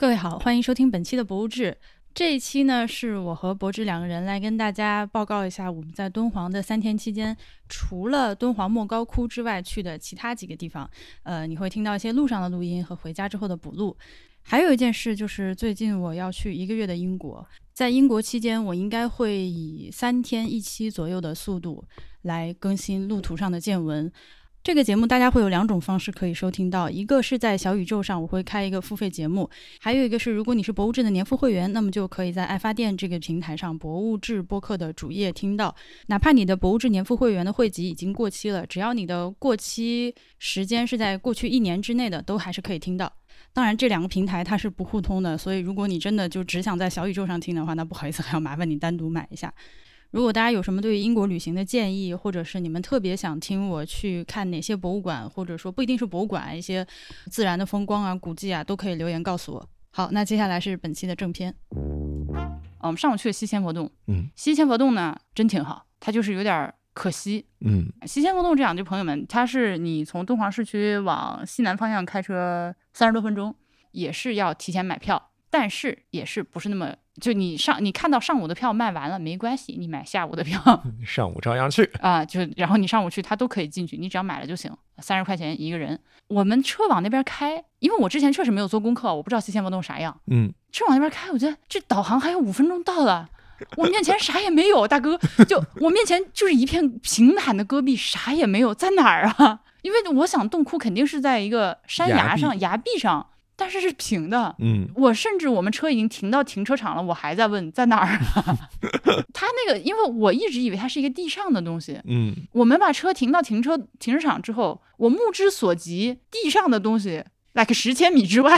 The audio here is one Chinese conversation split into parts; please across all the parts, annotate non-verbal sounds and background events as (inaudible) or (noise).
各位好，欢迎收听本期的博物志。这一期呢，是我和博志两个人来跟大家报告一下我们在敦煌的三天期间，除了敦煌莫高窟之外去的其他几个地方。呃，你会听到一些路上的录音和回家之后的补录。还有一件事就是最近我要去一个月的英国，在英国期间，我应该会以三天一期左右的速度来更新路途上的见闻。这个节目大家会有两种方式可以收听到，一个是在小宇宙上，我会开一个付费节目；还有一个是，如果你是博物志的年付会员，那么就可以在爱发电这个平台上博物志播客的主页听到。哪怕你的博物志年付会员的会籍已经过期了，只要你的过期时间是在过去一年之内的，都还是可以听到。当然，这两个平台它是不互通的，所以如果你真的就只想在小宇宙上听的话，那不好意思，还要麻烦你单独买一下。如果大家有什么对于英国旅行的建议，或者是你们特别想听我去看哪些博物馆，或者说不一定是博物馆，一些自然的风光啊、古迹啊，都可以留言告诉我。好，那接下来是本期的正片。我们上午去了西千佛洞，嗯，西千佛洞呢真挺好，它就是有点可惜。嗯，西千佛洞这样，就朋友们，它是你从敦煌市区往西南方向开车三十多分钟，也是要提前买票，但是也是不是那么。就你上你看到上午的票卖完了没关系，你买下午的票，(laughs) 上午照样去啊。就然后你上午去，他都可以进去，你只要买了就行，三十块钱一个人。我们车往那边开，因为我之前确实没有做功课，我不知道西线佛洞啥样。嗯，车往那边开，我觉得这导航还有五分钟到了，我面前啥也没有，大哥，就我面前就是一片平坦的戈壁，啥也没有，在哪儿啊？(laughs) 因为我想洞窟肯定是在一个山崖上崖壁上。但是是平的，嗯，我甚至我们车已经停到停车场了，我还在问在哪儿。(laughs) 他那个，因为我一直以为它是一个地上的东西，嗯，我们把车停到停车停车场之后，我目之所及，地上的东西，like 十千米之外，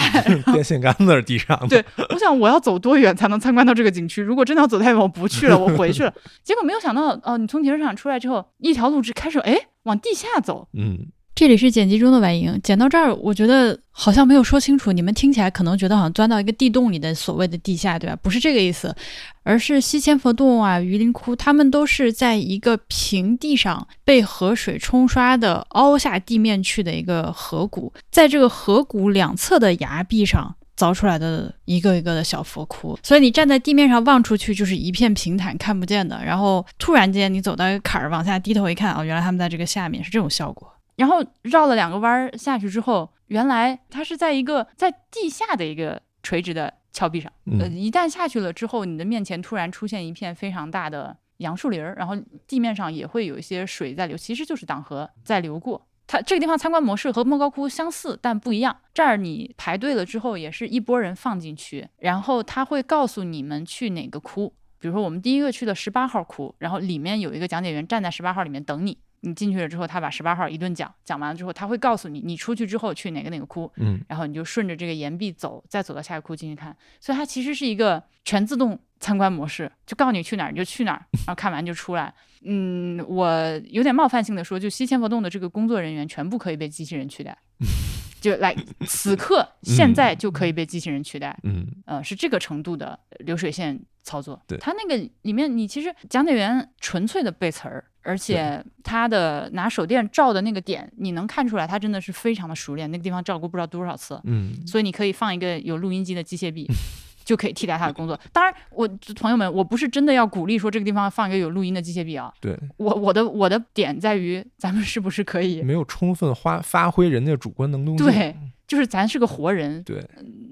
电线杆子是地上的。对，我想我要走多远才能参观到这个景区？如果真的要走太远，我不去了，我回去了。结果没有想到，哦，你从停车场出来之后，一条路直开始，哎，往地下走，嗯。这里是剪辑中的晚莹，剪到这儿，我觉得好像没有说清楚。你们听起来可能觉得好像钻到一个地洞里的所谓的地下，对吧？不是这个意思，而是西千佛洞啊、榆林窟，他们都是在一个平地上被河水冲刷的凹下地面去的一个河谷，在这个河谷两侧的崖壁上凿出来的一个一个的小佛窟。所以你站在地面上望出去就是一片平坦看不见的，然后突然间你走到一个坎儿，往下低头一看，哦，原来他们在这个下面，是这种效果。然后绕了两个弯儿下去之后，原来它是在一个在地下的一个垂直的峭壁上。呃，一旦下去了之后，你的面前突然出现一片非常大的杨树林儿，然后地面上也会有一些水在流，其实就是党河在流过。它这个地方参观模式和莫高窟相似，但不一样。这儿你排队了之后，也是一波人放进去，然后他会告诉你们去哪个窟。比如说我们第一个去的十八号窟，然后里面有一个讲解员站在十八号里面等你。你进去了之后，他把十八号一顿讲，讲完了之后，他会告诉你，你出去之后去哪个哪个窟，嗯，然后你就顺着这个岩壁走，再走到下一个窟进去看。所以它其实是一个全自动参观模式，就告诉你去哪儿你就去哪儿，然后看完就出来。嗯，我有点冒犯性的说，就西千佛洞的这个工作人员全部可以被机器人取代，(laughs) 就来此刻现在就可以被机器人取代，嗯，呃，是这个程度的流水线操作。对，它那个里面你其实讲解员纯粹的背词儿。而且他的拿手电照的那个点，你能看出来，他真的是非常的熟练。那个地方照过不知道多少次，嗯，所以你可以放一个有录音机的机械臂，(laughs) 就可以替代他的工作。当然，我朋友们，我不是真的要鼓励说这个地方放一个有录音的机械臂啊。对，我我的我的点在于，咱们是不是可以没有充分发发挥人家主观能动性？对，就是咱是个活人，对，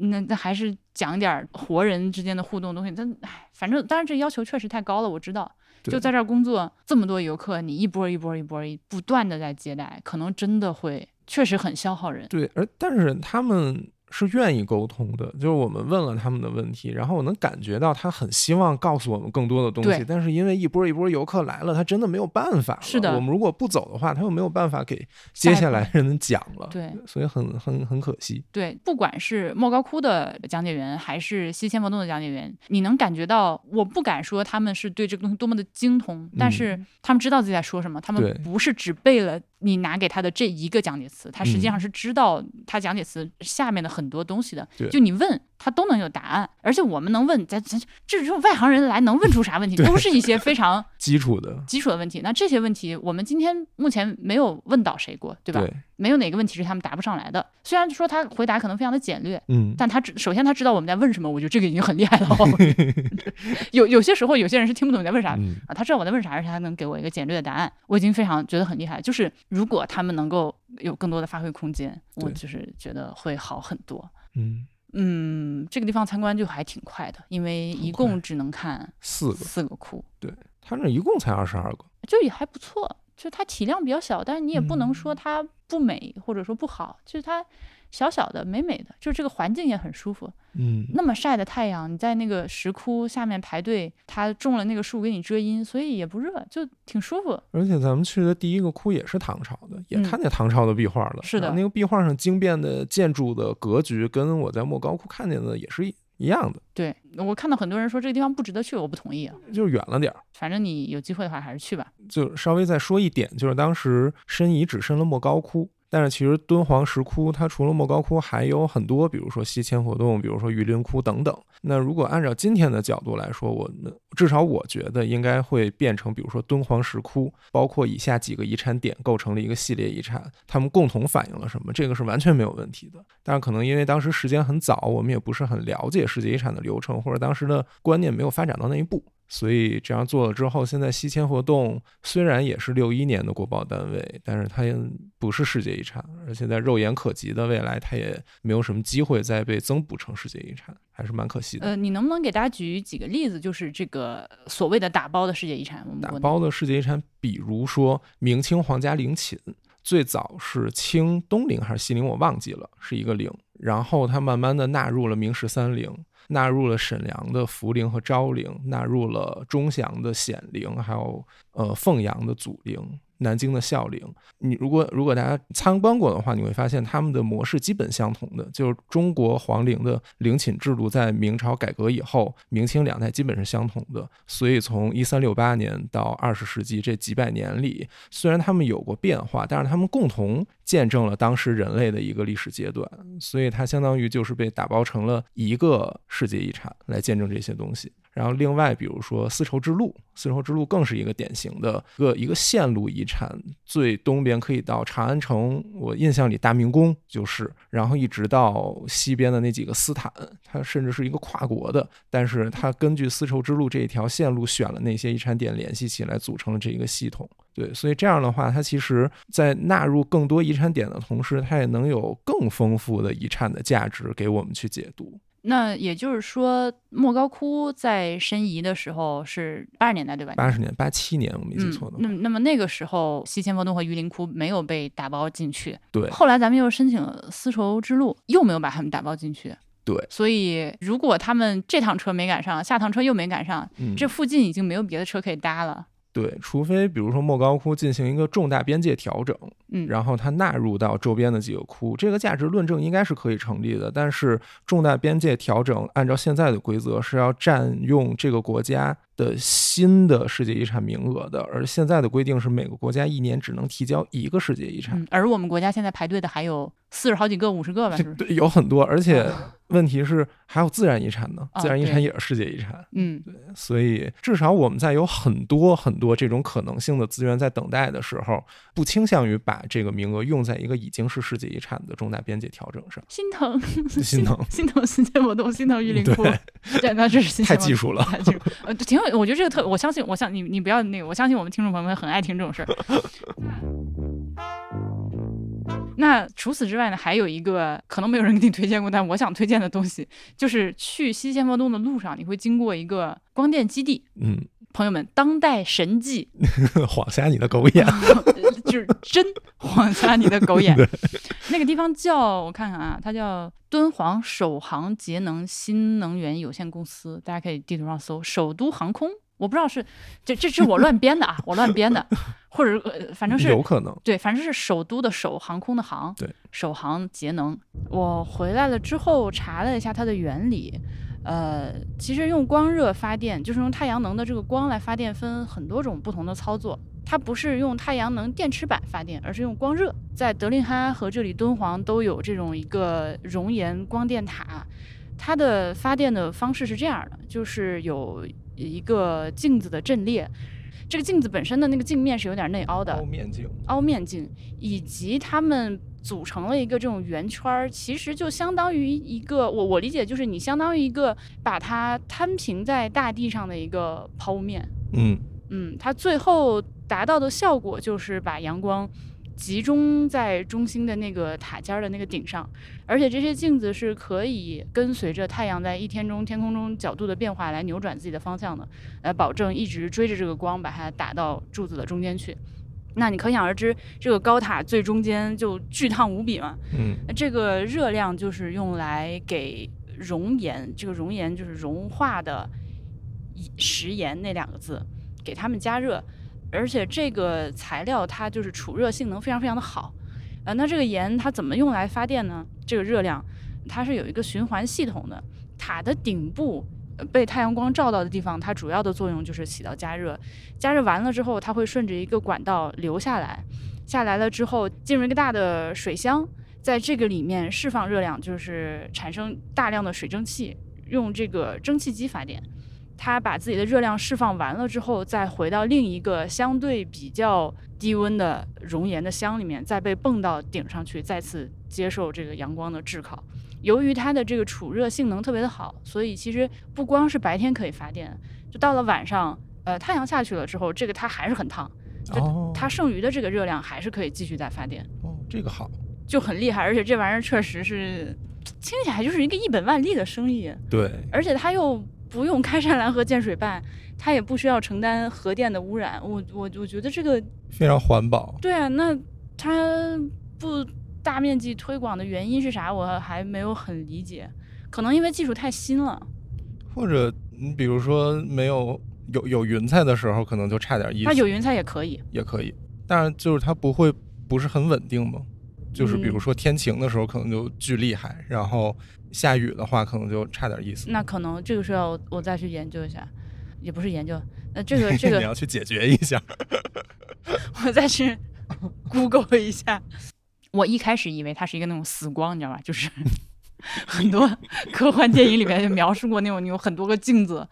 那那还是讲点活人之间的互动东西。但唉，反正当然这要求确实太高了，我知道。就在这儿工作这么多游客，你一波一波一波一不断的在接待，可能真的会确实很消耗人。对，而但是他们。是愿意沟通的，就是我们问了他们的问题，然后我能感觉到他很希望告诉我们更多的东西，但是因为一波一波游客来了，他真的没有办法。是的，我们如果不走的话，他又没有办法给接下来人们讲了。对，所以很很很可惜。对，不管是莫高窟的讲解员，还是西千佛洞的讲解员，你能感觉到，我不敢说他们是对这个东西多么的精通，但是他们知道自己在说什么，他们不是只背了。你拿给他的这一个讲解词，他实际上是知道他讲解词下面的很多东西的。就你问他都能有答案，而且我们能问，咱咱这种外行人来能问出啥问题，(laughs) 都是一些非常 (laughs) 基础的基础的问题。那这些问题，我们今天目前没有问到谁过，对吧？对，没有哪个问题是他们答不上来的。虽然说他回答可能非常的简略，嗯，但他知首先他知道我们在问什么，我觉得这个已经很厉害了。(laughs) 有有些时候有些人是听不懂你在问啥嗯啊，他知道我在问啥，而且他能给我一个简略的答案，我已经非常觉得很厉害。就是如果他们能够有更多的发挥空间，我就是觉得会好很多。嗯，嗯，这个地方参观就还挺快的，因为一共只能看四个，四个窟，他那一共才二十二个，就也还不错。就它体量比较小，但是你也不能说嗯它不美或者说不好，就是它小小的美美的，就是这个环境也很舒服。嗯，那么晒的太阳，你在那个石窟下面排队，它种了那个树给你遮阴，所以也不热，就挺舒服。而且咱们去的第一个窟也是唐朝的，也嗯看见唐朝的壁画了。是的那个壁画上精变的建筑的格局，跟我在莫高窟看见的也是一一样的，对我看到很多人说这个地方不值得去，我不同意啊。就是远了点儿。反正你有机会的话还是去吧。就稍微再说一点，就是当时申遗只申了莫高窟，但是其实敦煌石窟它除了莫高窟，还有很多，比如说西千佛洞，比如说榆林窟等等。那如果按照今天的角度来说，我们至少我觉得应该会变成，比如说敦煌石窟，包括以下几个遗产点构成了一个系列遗产，它们共同反映了什么？这个是完全没有问题的。但是可能因为当时时间很早，我们也不是很了解世界遗产的流程，或者当时的观念没有发展到那一步。所以这样做了之后，现在西迁活动虽然也是六一年的国保单位，但是它也不是世界遗产，而且在肉眼可及的未来，它也没有什么机会再被增补成世界遗产，还是蛮可惜的。呃，你能不能给大家举几个例子？就是这个所谓的打包的世界遗产，我们打包的世界遗产，比如说明清皇家陵寝，最早是清东陵还是西陵，我忘记了，是一个陵，然后它慢慢的纳入了明十三陵。纳入了沈阳的福陵和昭陵，纳入了钟祥的显陵，还有呃凤阳的祖陵，南京的孝陵。你如果如果大家参观过的话，你会发现他们的模式基本相同的，就是中国皇陵的陵寝制度在明朝改革以后，明清两代基本是相同的。所以从一三六八年到二十世纪这几百年里，虽然他们有过变化，但是他们共同见证了当时人类的一个历史阶段，所以它相当于就是被打包成了一个世界遗产来见证这些东西。然后另外，比如说丝绸之路，丝绸之路更是一个典型的一个一个线路遗产，最东边可以到长安城，我印象里大明宫就是，然后一直到西边的那几个斯坦，它甚至是一个跨国的，但是它根据丝绸之路这一条线路选了那些遗产点联系起来，组成了这一个系统。对，所以这样的话，它其实在纳入更多遗产点的同时，它也能有更丰富的遗产的价值给我们去解读。那也就是说，莫高窟在申遗的时候是八十年代对吧？八十年、八七年，我没记错的嗯。话，那那么那个时候，西千佛洞和榆林窟没有被打包进去。对后来咱们又申请了丝绸之路，又没有把他们打包进去。对所以如果他们这趟车没赶上，下趟车又没赶上，嗯，这附近已经没有别的车可以搭了。对，除非比如说莫高窟进行一个重大边界调整，嗯，然后它纳入到周边的几个窟，这个价值论证应该是可以成立的。但是重大边界调整按照现在的规则是要占用这个国家的新的世界遗产名额的，而现在的规定是每个国家一年只能提交一个世界遗产。嗯，而我们国家现在排队的还有四十好几个、五十个吧，是不是？对，有很多，而且问题是还有自然遗产呢，哦自然遗产也是世界遗产。嗯，对所以，至少我们在有很多很多这种可能性的资源在等待的时候，不倾向于把这个名额用在一个已经是世界遗产的重大边界调整上。心疼，心疼心疼新建活动，心疼榆林窟对，这那这是太技术了太技术。呃，挺有，我觉得这个特，我相信，我相你你不要那个，我相信我们听众朋友们很爱听这种事儿。那除此之外呢，还有一个可能没有人给你推荐过，但我想推荐的东西，就是去西千佛洞的路上，你会经过一个光电基地。嗯，朋友们，当代神迹，(laughs) 晃瞎你的狗眼。(laughs) 就是真 (laughs) 晃瞎你的狗眼。那个地方叫我看看啊，它叫敦煌首航节能新能源有限公司，大家可以地图上搜。首都航空，我不知道是这这是我乱编的啊，我乱编的，或者呃反正是有可能。对，反正是首都的首，航空的航，对，首航节能。我回来了之后查了一下它的原理，呃，其实用光热发电，就是用太阳能的这个光来发电，分很多种不同的操作。它不是用太阳能电池板发电，而是用光热。在德令哈和这里敦煌都有这种一个熔岩光电塔。它的发电的方式是这样的，就是有一个镜子的阵列，这个镜子本身的那个镜面是有点内凹的，凹面镜，凹面镜，以及它们组成了一个这种圆圈儿，其实就相当于一个我我理解就是你相当于一个把它摊平在大地上的一个抛物面，嗯。嗯，它最后达到的效果就是把阳光集中在中心的那个塔尖儿的那个顶上，而且这些镜子是可以跟随着太阳在一天中天空中角度的变化来扭转自己的方向的，来保证一直追着这个光把它打到柱子的中间去。那你可想而知，这个高塔最中间就巨烫无比嘛。嗯那这个热量就是用来给熔岩，这个熔岩就是融化的一食盐那两个字，给它们加热，而且这个材料它就是储热性能非常非常的好。呃，那这个盐它怎么用来发电呢？这个热量它是有一个循环系统的，塔的顶部。被太阳光照到的地方，它主要的作用就是起到加热。加热完了之后，它会顺着一个管道流下来，下来了之后进入一个大的水箱，在这个里面释放热量，就是产生大量的水蒸气，用这个蒸汽机发电。它把自己的热量释放完了之后，再回到另一个相对比较低温的熔岩的箱里面，再被泵到顶上去，再次接受这个阳光的炙烤。由于它的这个储热性能特别的好，所以其实不光是白天可以发电，就到了晚上，呃，太阳下去了之后，这个它还是很烫，就哦，它剩余的这个热量还是可以继续再发电。哦这个好，就很厉害，而且这玩意儿确实是听起来就是一个一本万利的生意，对，而且它又不用开山拦河建水坝，它也不需要承担核电的污染。我我我觉得这个非常环保。对啊，那它不大面积推广的原因是啥？我还没有很理解，可能因为技术太新了。或者你比如说没有有有云彩的时候，可能就差点意思，它有云彩也可以，也可以，但是就是它不会不是很稳定嘛。就是比如嗯说天晴的时候，可能就巨厉害，然后下雨的话，可能就差点意思。那可能这个是要我再去研究一下，也不是研究，那，这个 (laughs) 这个你要去解决一下。(laughs) 我再去 (laughs) Google 一下。我一开始以为它是一个那种死光，你知道吧？就是 (laughs) 很多科幻电影里面就描述过那种，你有很多个镜子，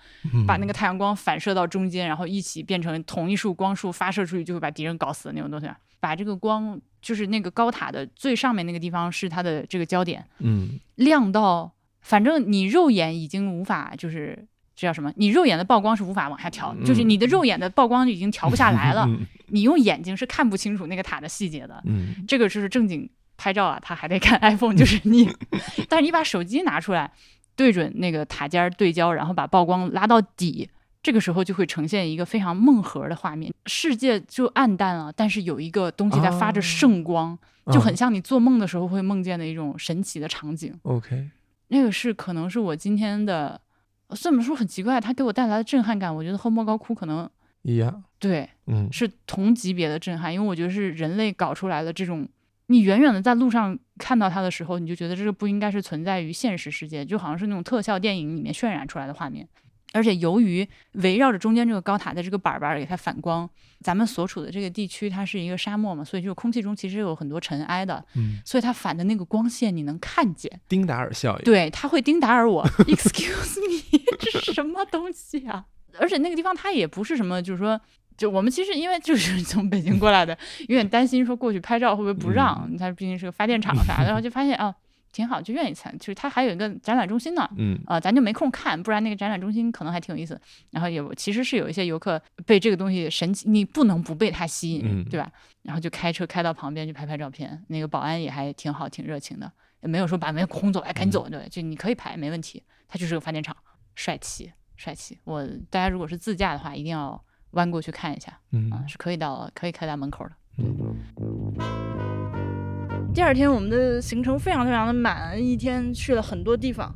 把那个太阳光反射到中间，然后一起变成同一束光束发射出去，就会把敌人搞死的那种东西。把这个光，就是那个高塔的最上面那个地方是它的这个焦点，嗯亮到反正你肉眼已经无法就是。这叫什么？你肉眼的曝光是无法往下调，就是你的肉眼的曝光已经调不下来了。嗯你用眼睛是看不清楚那个塔的细节的。嗯这个就是正经拍照啊，他还得看 (laughs) iPhone，就是你，(laughs) 但是你把手机拿出来，对准那个塔尖儿对焦，然后把曝光拉到底，这个时候就会呈现一个非常梦核的画面，世界就暗淡了，但是有一个东西在发着圣光，就很像你做梦的时候会梦见的一种神奇的场景。OK，那个是可能是我今天的，这么说很奇怪，它给我带来的震撼感，我觉得和莫高窟可能一样。对嗯。是同级别的震撼，因为我觉得是人类搞出来的这种，你远远的在路上看到它的时候，你就觉得这个不应该是存在于现实世界，就好像是那种特效电影里面渲染出来的画面。而且由于围绕着中间这个高塔的这个板板儿给它反光，咱们所处的这个地区它是一个沙漠嘛，所以就是空气中其实有很多尘埃的，嗯，所以它反的那个光线你能看见，丁达尔效应。对，它会丁达尔我，excuse me，这是什么东西啊？(laughs) 而且那个地方它也不是什么，就是说，就我们其实因为就是 (laughs) 从北京过来的，有点担心说过去拍照会不会不让，它毕竟是个发电厂啥的，然后就发现啊挺好，就愿意参，就是它还有一个展览中心呢。嗯啊、咱就没空看，不然那个展览中心可能还挺有意思。然后有其实是有一些游客被这个东西神奇，你不能不被它吸引，嗯对吧？然后就开车开到旁边去拍拍照片，那个保安也还挺好，挺热情的，也没有说把门轰走，哎，赶紧走，对，就你可以拍，没问题。它就是个发电厂，帅气，帅气。我大家如果是自驾的话，一定要弯过去看一下。啊、嗯是可以到可以开到门口的。嗯。第二天我们的行程非常非常的满，一天去了很多地方。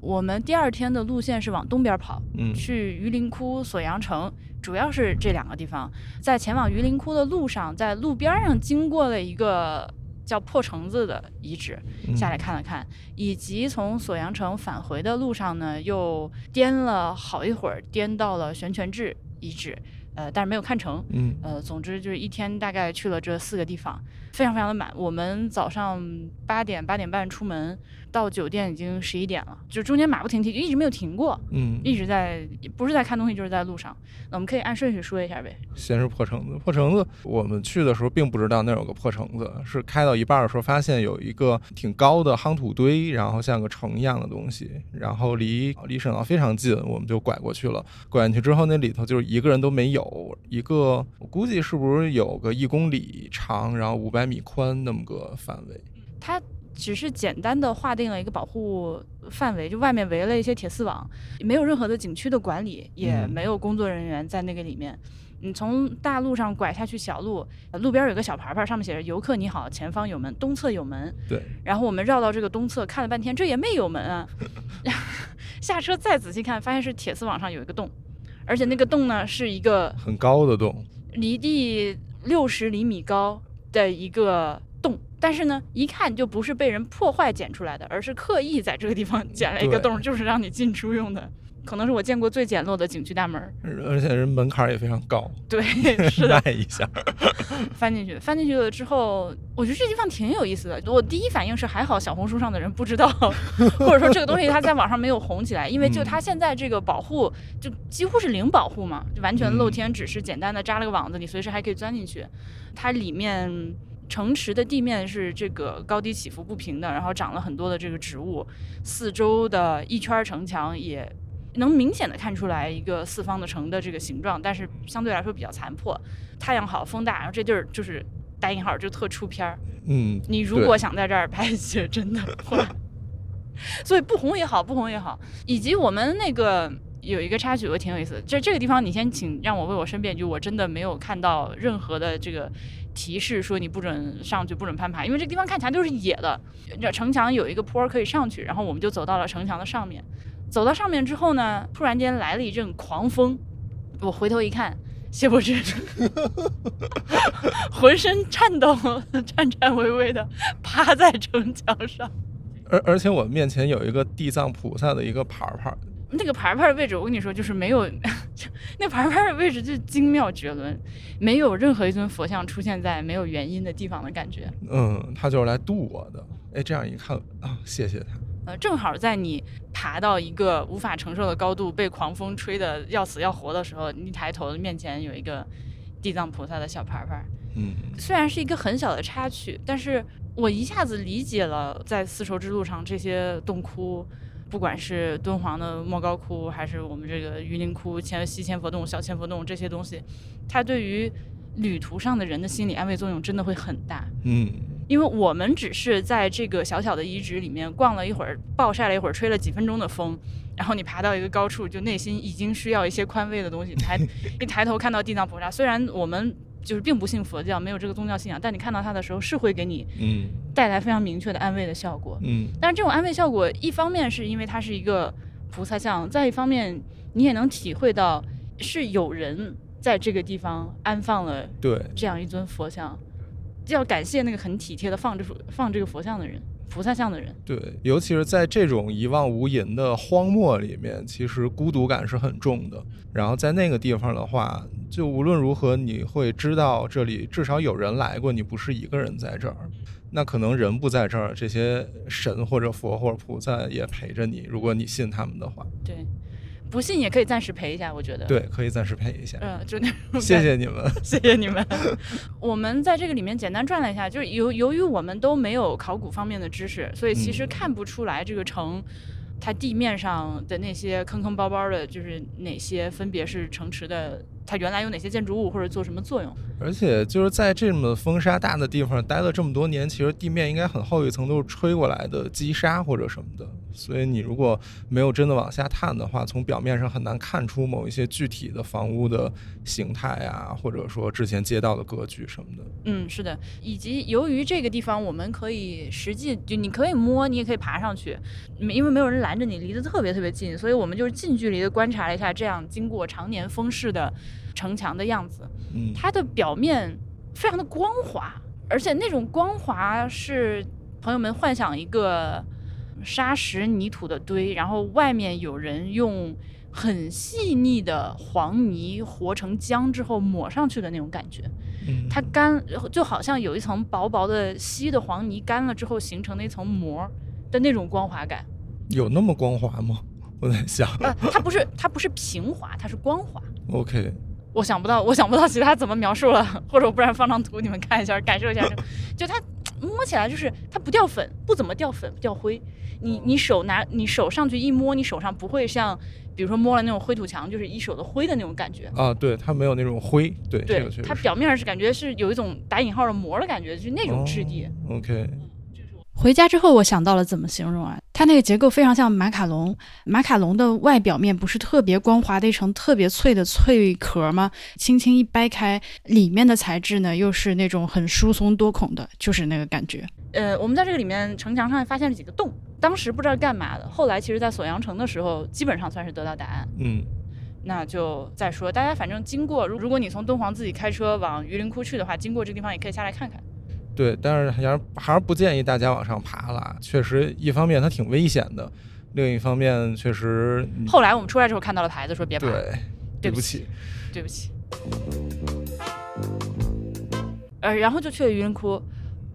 我们第二天的路线是往东边跑，嗯。去榆林窟、锁阳城，主要是这两个地方。在前往榆林窟的路上，在路边上经过了一个叫破城子的遗址，嗯。下来看了看，以及从锁阳城返回的路上呢，又颠了好一会儿，颠到了悬泉置遗址，呃，但是没有看成。嗯呃，总之就是一天大概去了这四个地方，非常非常的满。我们早上八点八点半出门，到酒店已经十一点了，就中间马不停蹄，就一直没有停过，嗯，一直在不是在看东西就是在路上。那我们可以按顺序说一下呗。先是破城子，破城子，我们去的时候并不知道那有个破城子，是开到一半的时候发现有一个挺高的夯土堆，然后像个城一样的东西，然后离离省道非常近，我们就拐过去了。拐进去之后，那里头就是一个人都没有，一个我估计是不是有个一公里长，然后五百米宽那么个范围。它只是简单的划定了一个保护范围，就外面围了一些铁丝网，没有任何的景区的管理，也嗯没有工作人员在那个里面。你从大路上拐下去小路，呃路边有个小牌牌，上面写着“游客你好，前方有门，东侧有门”。对，然后我们绕到这个东侧看了半天，这也没有门啊。(laughs) 下车再仔细看，发现是铁丝网上有一个洞，而且那个洞呢是一个很高的洞，离地六十厘米高的一个洞，但是呢，一看就不是被人破坏剪出来的，而是刻意在这个地方剪了一个对洞，就是让你进出用的。可能是我见过最简陋的景区大门儿。而且人门槛也非常高，(laughs) 对，是的，(laughs) 迈一下。翻进去，翻进去了之后，我觉得这地方挺有意思的。我第一反应是还好小红书上的人不知道，(laughs) 或者说这个东西它在网上没有红起来，因为就它现在这个保护就几乎是零保护嘛，就完全露天，只是简单的扎了个网子，你随时还可以钻进去。它里面城池的地面是这个高低起伏不平的，然后长了很多的这个植物，四周的一圈城墙也。能明显的看出来一个四方的城的这个形状，但是相对来说比较残破。太阳好，风大，然后这地儿就是打引号就特出片儿。嗯，你如果想在这儿拍写真的 (laughs) 话，所以不红也好，不红也好，以及我们那个有一个插曲，我挺有意思的。这这个地方，你先请让我为我申辩一句，我真的没有看到任何的这个提示说你不准上去，不准攀爬，因为这个地方看起来都是野的。这城墙有一个坡可以上去，然后我们就走到了城墙的上面。走到上面之后呢，突然间来了一阵狂风，我回头一看，谢博士浑身颤抖、颤颤巍巍的趴在城墙上。而而且我面前有一个地藏菩萨的一个牌牌，那个牌牌的位置，我跟你说，就是没有那牌牌的位置就精妙绝伦，没有任何一尊佛像出现在没有原因的地方的感觉。嗯，他就是来渡我的。哎，这样一看啊，谢谢他。呃，正好在你爬到一个无法承受的高度，被狂风吹得要死要活的时候，你抬头，面前有一个地藏菩萨的小牌牌。嗯，虽然是一个很小的插曲，但是我一下子理解了在丝绸之路上这些洞窟，不管是敦煌的莫高窟，还是我们这个榆林窟、千西千佛洞、小千佛洞这些东西，它对于旅途上的人的心理安慰作用真的会很大。嗯，因为我们只是在这个小小的遗址里面逛了一会儿，暴晒了一会儿，吹了几分钟的风，然后你爬到一个高处，就内心已经需要一些宽慰的东西。抬 (laughs) 一抬头看到地藏菩萨，虽然我们就是并不信佛教，没有这个宗教信仰，但你看到它的时候是会给你嗯。带来非常明确的安慰的效果。嗯。但是这种安慰效果，一方面是因为它是一个菩萨像，再一方面你也能体会到是有人在这个地方安放了对，这样一尊佛像，就要感谢那个很体贴的放这放这个佛像的人，菩萨像的人。对，尤其是在这种一望无垠的荒漠里面，其实孤独感是很重的。然后在那个地方的话，就无论如何，你会知道这里至少有人来过，你不是一个人在这儿。那可能人不在这儿，这些神或者佛或者菩萨也陪着你，如果你信他们的话，对，不信也可以暂时陪一下，我觉得。，对，可以暂时陪一下。嗯、就那种谢谢你们。(laughs) 谢谢你们。我们在这个里面简单转了一下，就是由由于我们都没有考古方面的知识，所以其实嗯看不出来这个城。它地面上的那些坑坑包包的，就是哪些分别是城池的？它原来有哪些建筑物或者做什么作用？而且就是在这么风沙大的地方待了这么多年，其实地面应该很厚一层都是吹过来的积沙或者什么的，所以你如果没有真的往下探的话，从表面上很难看出某一些具体的房屋的形态啊，或者说之前街道的格局什么的。嗯，是的，以及由于这个地方我们可以实际就你可以摸，你也可以爬上去，因为没有人拦着你，离得特别特别近，所以我们就是近距离的观察了一下这样经过常年风势的城墙的样子。嗯，它的表面非常的光滑，而且那种光滑是朋友们幻想一个沙石泥土的堆，然后外面有人用很细腻的黄泥和成浆之后抹上去的那种感觉。嗯它干就好像有一层薄薄的稀的黄泥干了之后形成的一层膜，的那种光滑感。有那么光滑吗？我在想。呃，它不是它不是平滑，它是光滑。OK，我想不到，我想不到其他怎么描述了，(laughs) 或者我不然放张图你们看一下，感受一下这个。就它摸起来就是它不掉粉，不怎么掉粉，不掉灰。你你手拿你手上去一摸，你手上不会像比如说摸了那种灰土墙，就是一手的灰的那种感觉。啊，对，它没有那种灰，对，对它表面是感觉是有一种打引号的膜的感觉，就是那种质地。哦 OK，回家之后，我想到了怎么形容啊？它那个结构非常像马卡龙，马卡龙的外表面不是特别光滑的一层特别脆的脆壳吗？轻轻一掰开，里面的材质呢又是那种很疏松多孔的，就是那个感觉。呃，我们在这个里面城墙上还发现了几个洞，当时不知道干嘛的，后来其实在锁阳城的时候，基本上算是得到答案。嗯，那就再说，大家反正经过，如如果你从敦煌自己开车往榆林窟去的话，经过这个地方也可以下来看看。对，但是还是还是不建议大家往上爬了。确实，一方面它挺危险的，另一方面确实，嗯后来我们出来之后看到了牌子说别爬，对，对不对不起，对不起。呃，然后就去了榆林窟，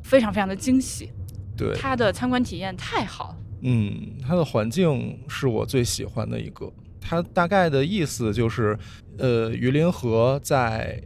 非常非常的惊喜，对，它的参观体验太好了。嗯，它的环境是我最喜欢的一个。它大概的意思就是，呃，榆林河在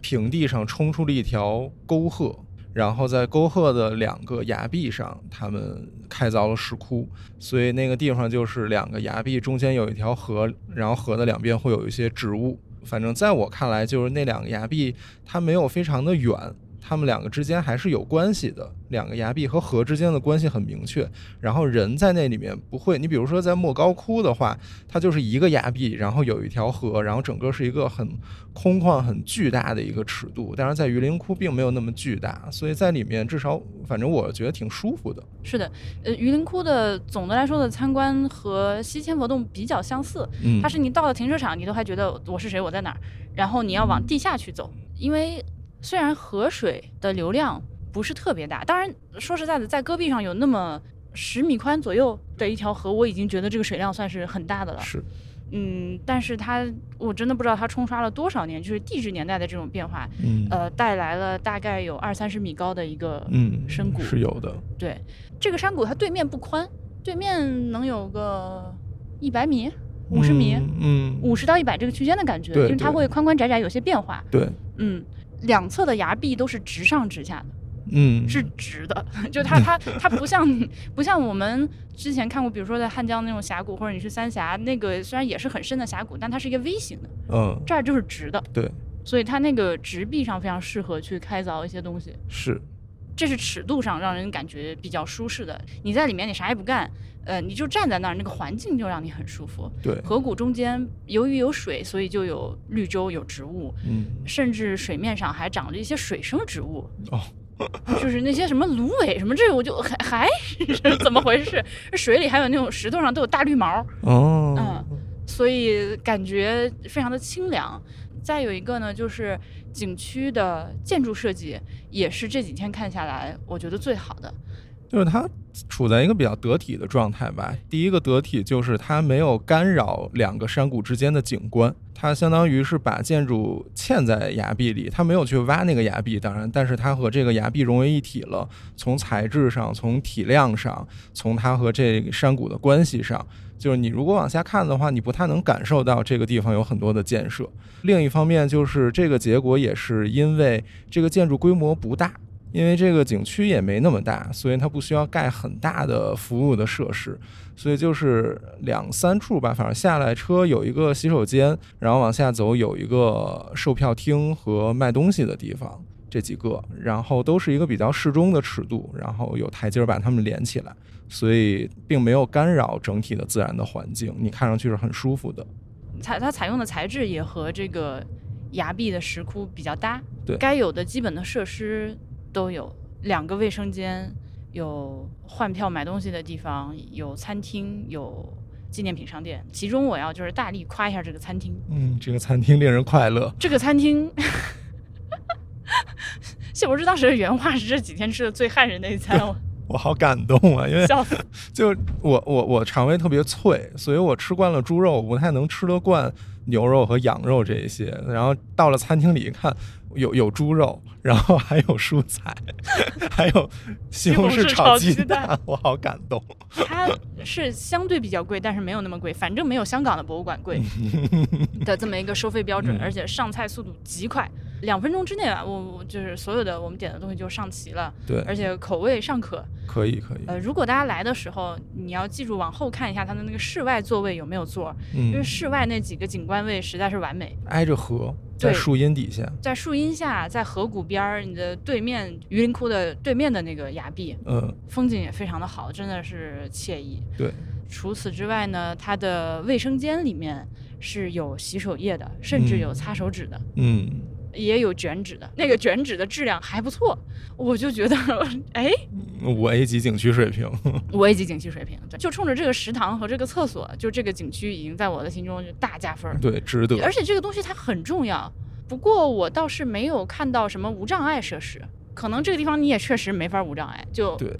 平地上冲出了一条沟壑，然后在沟壑的两个崖壁上，他们开凿了石窟，所以那个地方就是两个崖壁中间有一条河，然后河的两边会有一些植物。反正在我看来，就是那两个崖壁，它没有非常的远，它们两个之间还是有关系的。两个崖壁和河之间的关系很明确，然后人在那里面不会，你比如说在莫高窟的话，它就是一个崖壁，然后有一条河，然后整个是一个很空旷、很巨大的一个尺度。但是在榆林窟并没有那么巨大，所以在里面至少反正我觉得挺舒服的。是的，呃，榆林窟的总的来说的参观和西千佛洞比较相似，嗯它是你到了停车场，你都还觉得我是谁，我在哪儿，然后你要往地下去走，因为虽然河水的流量不是特别大，当然说实在的，在戈壁上有那么十米宽左右的一条河，我已经觉得这个水量算是很大的了。是，嗯，但是它我真的不知道它冲刷了多少年，就是地质年代的这种变化，嗯呃，带来了大概有二三十米高的一个嗯，深谷。是有的。对，这个山谷它对面不宽，对面能有个一百米、五十米、嗯，嗯五十到一百这个区间的感觉，对因为它会宽宽窄窄有些变化。对，嗯，两侧的崖壁都是直上直下的，嗯。是直的，(laughs) 就它它 (laughs) 它不像不像我们之前看过，比如说在汉江那种峡谷，或者你去三峡那个虽然也是很深的峡谷，但它是一个 V 型的，嗯，这儿就是直的，对，所以它那个直壁上非常适合去开凿一些东西。是，这是尺度上让人感觉比较舒适的。你在里面你啥也不干，呃，你就站在那儿，那个环境就让你很舒服。对，河谷中间由于有水，所以就有绿洲、有植物，嗯，甚至水面上还长着一些水生植物。哦。就是那些什么芦苇什么这个，我就还还是怎么回事？水里还有那种石头上都有大绿毛，哦，嗯所以感觉非常的清凉。再有一个呢，就是景区的建筑设计也是这几天看下来，我觉得最好的。就是它处在一个比较得体的状态吧。第一个得体就是它没有干扰两个山谷之间的景观，它相当于是把建筑嵌在崖壁里，它没有去挖那个崖壁，当然，但是它和这个崖壁融为一体了。从材质上，从体量上，从它和这山谷的关系上，就是你如果往下看的话，你不太能感受到这个地方有很多的建设。另一方面，就是这个结果也是因为这个建筑规模不大。因为这个景区也没那么大，所以它不需要盖很大的服务的设施，所以就是两三处吧，反正下来车有一个洗手间，然后往下走有一个售票厅和卖东西的地方，这几个，然后都是一个比较适中的尺度，然后有台阶儿把它们连起来，所以并没有干扰整体的自然的环境，你看上去是很舒服的。采它采用的材质也和这个崖壁的石窟比较搭，对该有的基本的设施都有，两个卫生间，有换票买东西的地方，有餐厅，有纪念品商店。其中我要就是大力夸一下这个餐厅，嗯，这个餐厅令人快乐。这个餐厅。谢博士当时的原话是这几天吃的最害人的一餐，我我好感动啊，因为！就我我我肠胃特别脆，所以我吃惯了猪肉，我不太能吃得惯牛肉和羊肉这一些。然后到了餐厅里一看，有有猪肉，然后还有蔬菜，(laughs) 还有西红柿炒鸡蛋蛋，我好感动。它是相对比较贵，但是没有那么贵，反正没有香港的博物馆贵 (laughs) 的这么一个收费标准，嗯而且上菜速度极快，两分钟之内吧，我我就是所有的我们点的东西就上齐了，对，而且口味尚可。可以可以，呃，如果大家来的时候，你要记住往后看一下它的那个室外座位有没有座，因为嗯，室外那几个景观位实在是完美。挨着河，在对。树荫底下，在树荫下，在河谷边儿，你的对面榆林窟的对面的那个崖壁，嗯，风景也非常的好，真的是惬意。对，除此之外呢，它的卫生间里面是有洗手液的，甚至嗯。有擦手纸的，嗯，也有卷纸的。那个卷纸的质量还不错，我就觉得，哎，五 A 级景区水平，五 A 级景区水平，对就冲着这个食堂和这个厕所，就这个景区已经在我的心中就大加分儿。对，值得。而且这个东西它很重要。不过我倒是没有看到什么无障碍设施，可能这个地方你也确实没法无障碍。就对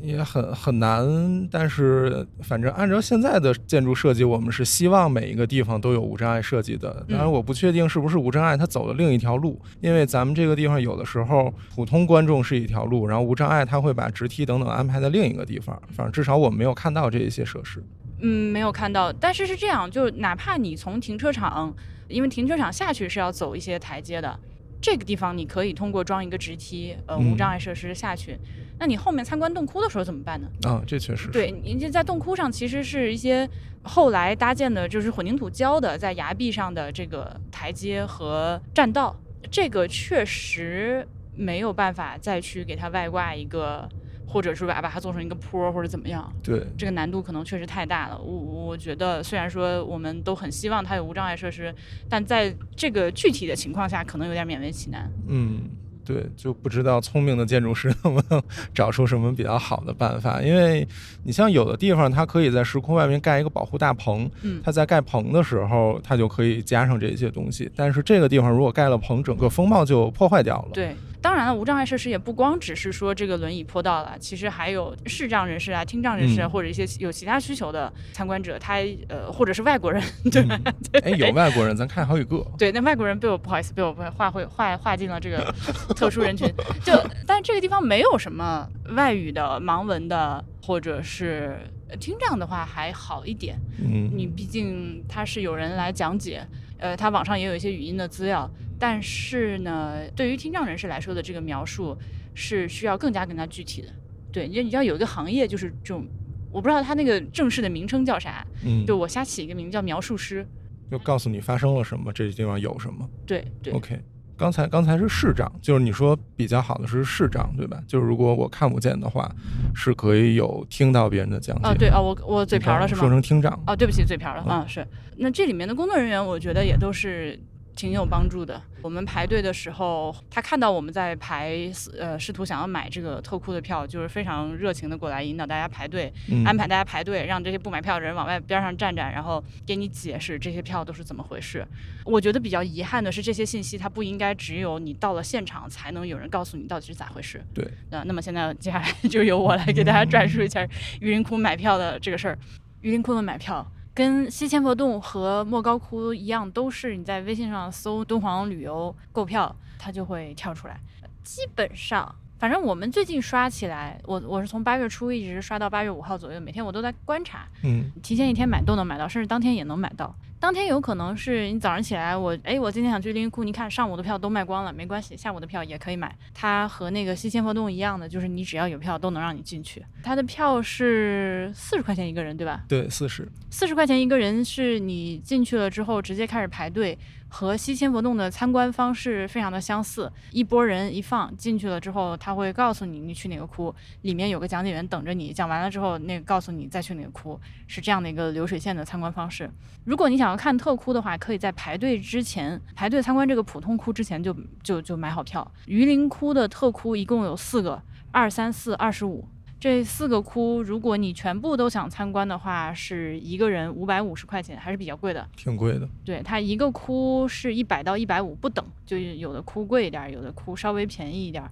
也很很难，但是反正按照现在的建筑设计，我们是希望每一个地方都有无障碍设计的。当然，嗯我不确定是不是无障碍，它走了另一条路，因为咱们这个地方有的时候普通观众是一条路，然后无障碍它会把直梯等等安排在另一个地方。反正至少我们没有看到这一些设施。嗯，没有看到，但是是这样，就哪怕你从停车场，因为停车场下去是要走一些台阶的，这个地方你可以通过装一个直梯，呃，嗯无障碍设施下去。那你后面参观洞窟的时候怎么办呢？啊，这确实对，你这在洞窟上其实是一些后来搭建的，就是混凝土浇的，在崖壁上的这个台阶和栈道，这个确实没有办法再去给它外挂一个，或者是把把它做成一个坡儿或者怎么样。对，这个难度可能确实太大了。我我觉得，虽然说我们都很希望它有无障碍设施，但在这个具体的情况下，可能有点勉为其难。嗯，对，就不知道聪明的建筑师 (laughs) 能不能找出什么比较好的办法。因为你像有的地方，它可以在石窟外面盖一个保护大棚，嗯它在盖棚的时候，它就可以加上这些东西。但是这个地方如果盖了棚，整个风貌就破坏掉了。对，当然了，无障碍设施也不光只是说这个轮椅坡道了，其实还有视障人士啊、听障人士啊，嗯或者一些有其他需求的参观者，他呃或者是外国人，对吧？哎，有外国人，咱看好几个。对，那外国人被我不好意思被我划会划划进了这个 (laughs) 特殊人群，就但这个地方没有什么外语的、盲文的，或者是呃听障的话还好一点。嗯，你毕竟它是有人来讲解，呃，它网上也有一些语音的资料，但是呢，对于听障人士来说的这个描述是需要更加更加具体的。对，你你知道有一个行业就是这种，我不知道他那个正式的名称叫啥，嗯，就我瞎起一个名叫描述师。就告诉你发生了什么，这地方有什么。对对 OK，刚才刚才是视障，就是你说比较好的是视障，对吧？就是如果我看不见的话，是可以有听到别人的讲解。哦，对哦，我我嘴瓢了是吗说？成听障。哦，对不起，嘴瓢了嗯啊、是。那这里面的工作人员，我觉得也都是挺有帮助的。我们排队的时候，他看到我们在排，呃，试图想要买这个特库的票，就是非常热情的过来引导大家排队，嗯，安排大家排队，让这些不买票的人往外边上站站，然后给你解释这些票都是怎么回事。我觉得比较遗憾的是，这些信息它不应该只有你到了现场才能有人告诉你到底是咋回事。对，那那么现在接下来 (laughs) 就由我来给大家转述一下榆林窟买票的这个事儿。榆林窟的买票跟西千佛洞和莫高窟一样，都是你在微信上搜敦煌旅游购票，它就会跳出来。基本上，反正我们最近刷起来，我我是从八月初一直刷到八月五号左右，每天我都在观察，嗯提前一天买都能买到，甚至当天也能买到。当天有可能是你早上起来，我哎，我今天想去榆林窟，你看上午的票都卖光了，没关系，下午的票也可以买。它和那个西千佛洞一样的，就是你只要有票都能让你进去。它的票是四十块钱一个人，对吧？对，四十。四十块钱一个人是你进去了之后直接开始排队，和西千佛洞的参观方式非常的相似。一拨人一放进去了之后，他会告诉你你去哪个窟，里面有个讲解员等着你，讲完了之后那个告诉你再去哪个窟，是这样的一个流水线的参观方式。如果你想要看特窟的话，可以在排队之前排队参观这个普通窟之前就就就买好票。榆林窟的特窟一共有四个，二三四二十五。这四个窟，如果你全部都想参观的话，是一个人五百五十块钱，还是比较贵的。挺贵的。对，它一个窟是一百到一百五不等，就有的窟贵一点儿，有的窟稍微便宜一点儿。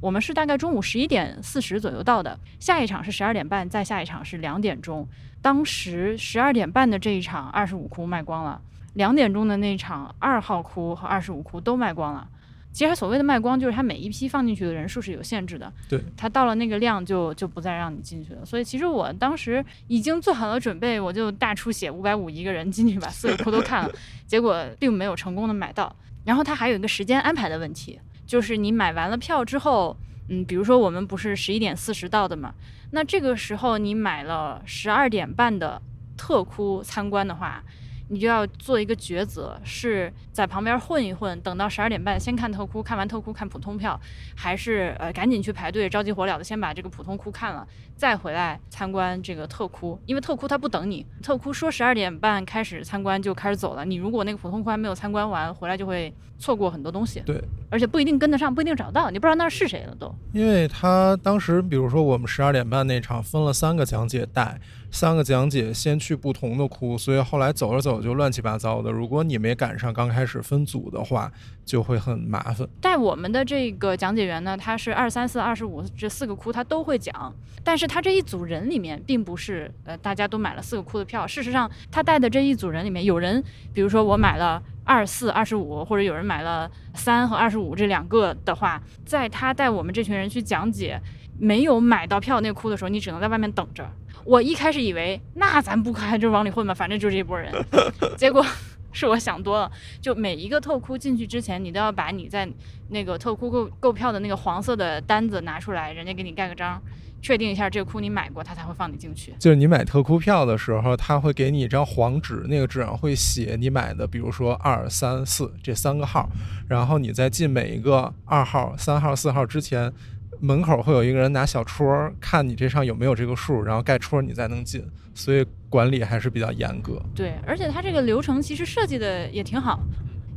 我们是大概中午十一点四十左右到的，下一场是十二点半，再下一场是两点钟。当时十二点半的这一场二十五窟卖光了，两点钟的那场二号窟和二十五窟都卖光了。其实它所谓的卖光，就是它每一批放进去的人数是有限制的。对，它到了那个量就就不再让你进去了。所以其实我当时已经做好了准备，我就大出血五百五一个人进去把四个窟都看了，结果并没有成功的买到。然后它还有一个时间安排的问题，就是你买完了票之后，嗯，比如说我们不是十一点四十到的嘛，那这个时候你买了十二点半的特窟参观的话。你就要做一个抉择，是在旁边混一混，等到十二点半先看特窟，看完特窟看普通票，还是呃赶紧去排队，着急火燎的先把这个普通窟看了，再回来参观这个特窟？因为特窟它不等你，特窟说十二点半开始参观就开始走了，你如果那个普通窟还没有参观完，回来就会错过很多东西。对，而且不一定跟得上，不一定找到，你不知道那是谁了都。因为他当时，比如说我们十二点半那场分了三个讲解带。三个讲解先去不同的窟，所以后来走着走就乱七八糟的。如果你没赶上刚开始分组的话，就会很麻烦。带我们的这个讲解员呢，他是二三四二十五这四个窟他都会讲，但是他这一组人里面并不是呃大家都买了四个窟的票。事实上，他带的这一组人里面有人，比如说我买了二四二十五，或者有人买了三和二十五这两个的话，在他带我们这群人去讲解没有买到票那窟的时候，你只能在外面等着。我一开始以为，那咱不开就往里混吧，反正就这一波人。(laughs) 结果 (laughs) 是我想多了，就每一个特窟进去之前，你都要把你在那个特窟购购票的那个黄色的单子拿出来，人家给你盖个章，确定一下这个窟你买过，他才会放你进去。就是你买特窟票的时候，他会给你一张黄纸，那个纸上会写你买的，比如说二三四这三个号，然后你在进每一个二号、三号、四号之前。门口会有一个人拿小戳看你这上有没有这个数，然后盖戳你才能进，所以管理还是比较严格。对，而且它这个流程其实设计的也挺好，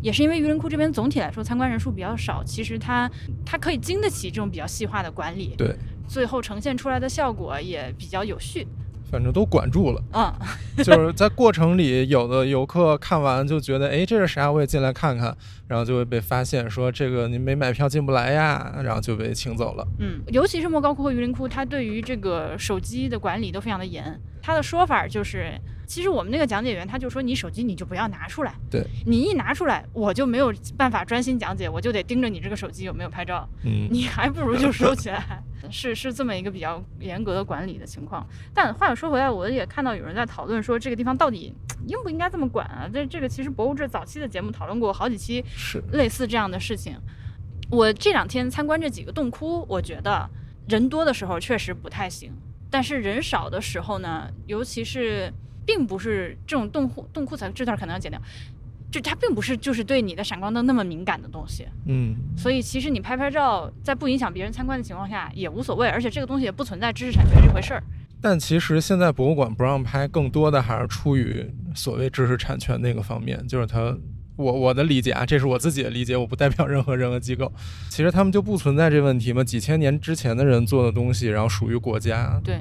也是因为榆林窟这边总体来说参观人数比较少，其实它它可以经得起这种比较细化的管理。对，最后呈现出来的效果也比较有序。反正都管住了，嗯，(laughs) 就是在过程里，有的游客看完就觉得，哎，这是啥？我也进来看看，然后就会被发现说这个您没买票进不来呀，然后就被请走了。嗯，尤其是莫高窟和榆林窟，它对于这个手机的管理都非常的严。它的说法就是。其实我们那个讲解员他就说，你手机你就不要拿出来，对你一拿出来，我就没有办法专心讲解，我就得盯着你这个手机有没有拍照。嗯，你还不如就收起来，(laughs) 是是这么一个比较严格的管理的情况。但话又说回来，我也看到有人在讨论说，这个地方到底应不应该这么管啊？这这个其实博物志早期的节目讨论过好几期，是类似这样的事情。我这两天参观这几个洞窟，我觉得人多的时候确实不太行，但是人少的时候呢，尤其是。并不是这种洞库洞库才这段可能要剪掉，就它并不是就是对你的闪光灯那么敏感的东西，嗯，所以其实你拍拍照，在不影响别人参观的情况下也无所谓，而且这个东西也不存在知识产权这回事儿。但其实现在博物馆不让拍，更多的还是出于所谓知识产权那个方面，就是它我我的理解啊，这是我自己的理解，我不代表任何任何机构。其实他们就不存在这问题嘛？几千年之前的人做的东西，然后属于国家，对。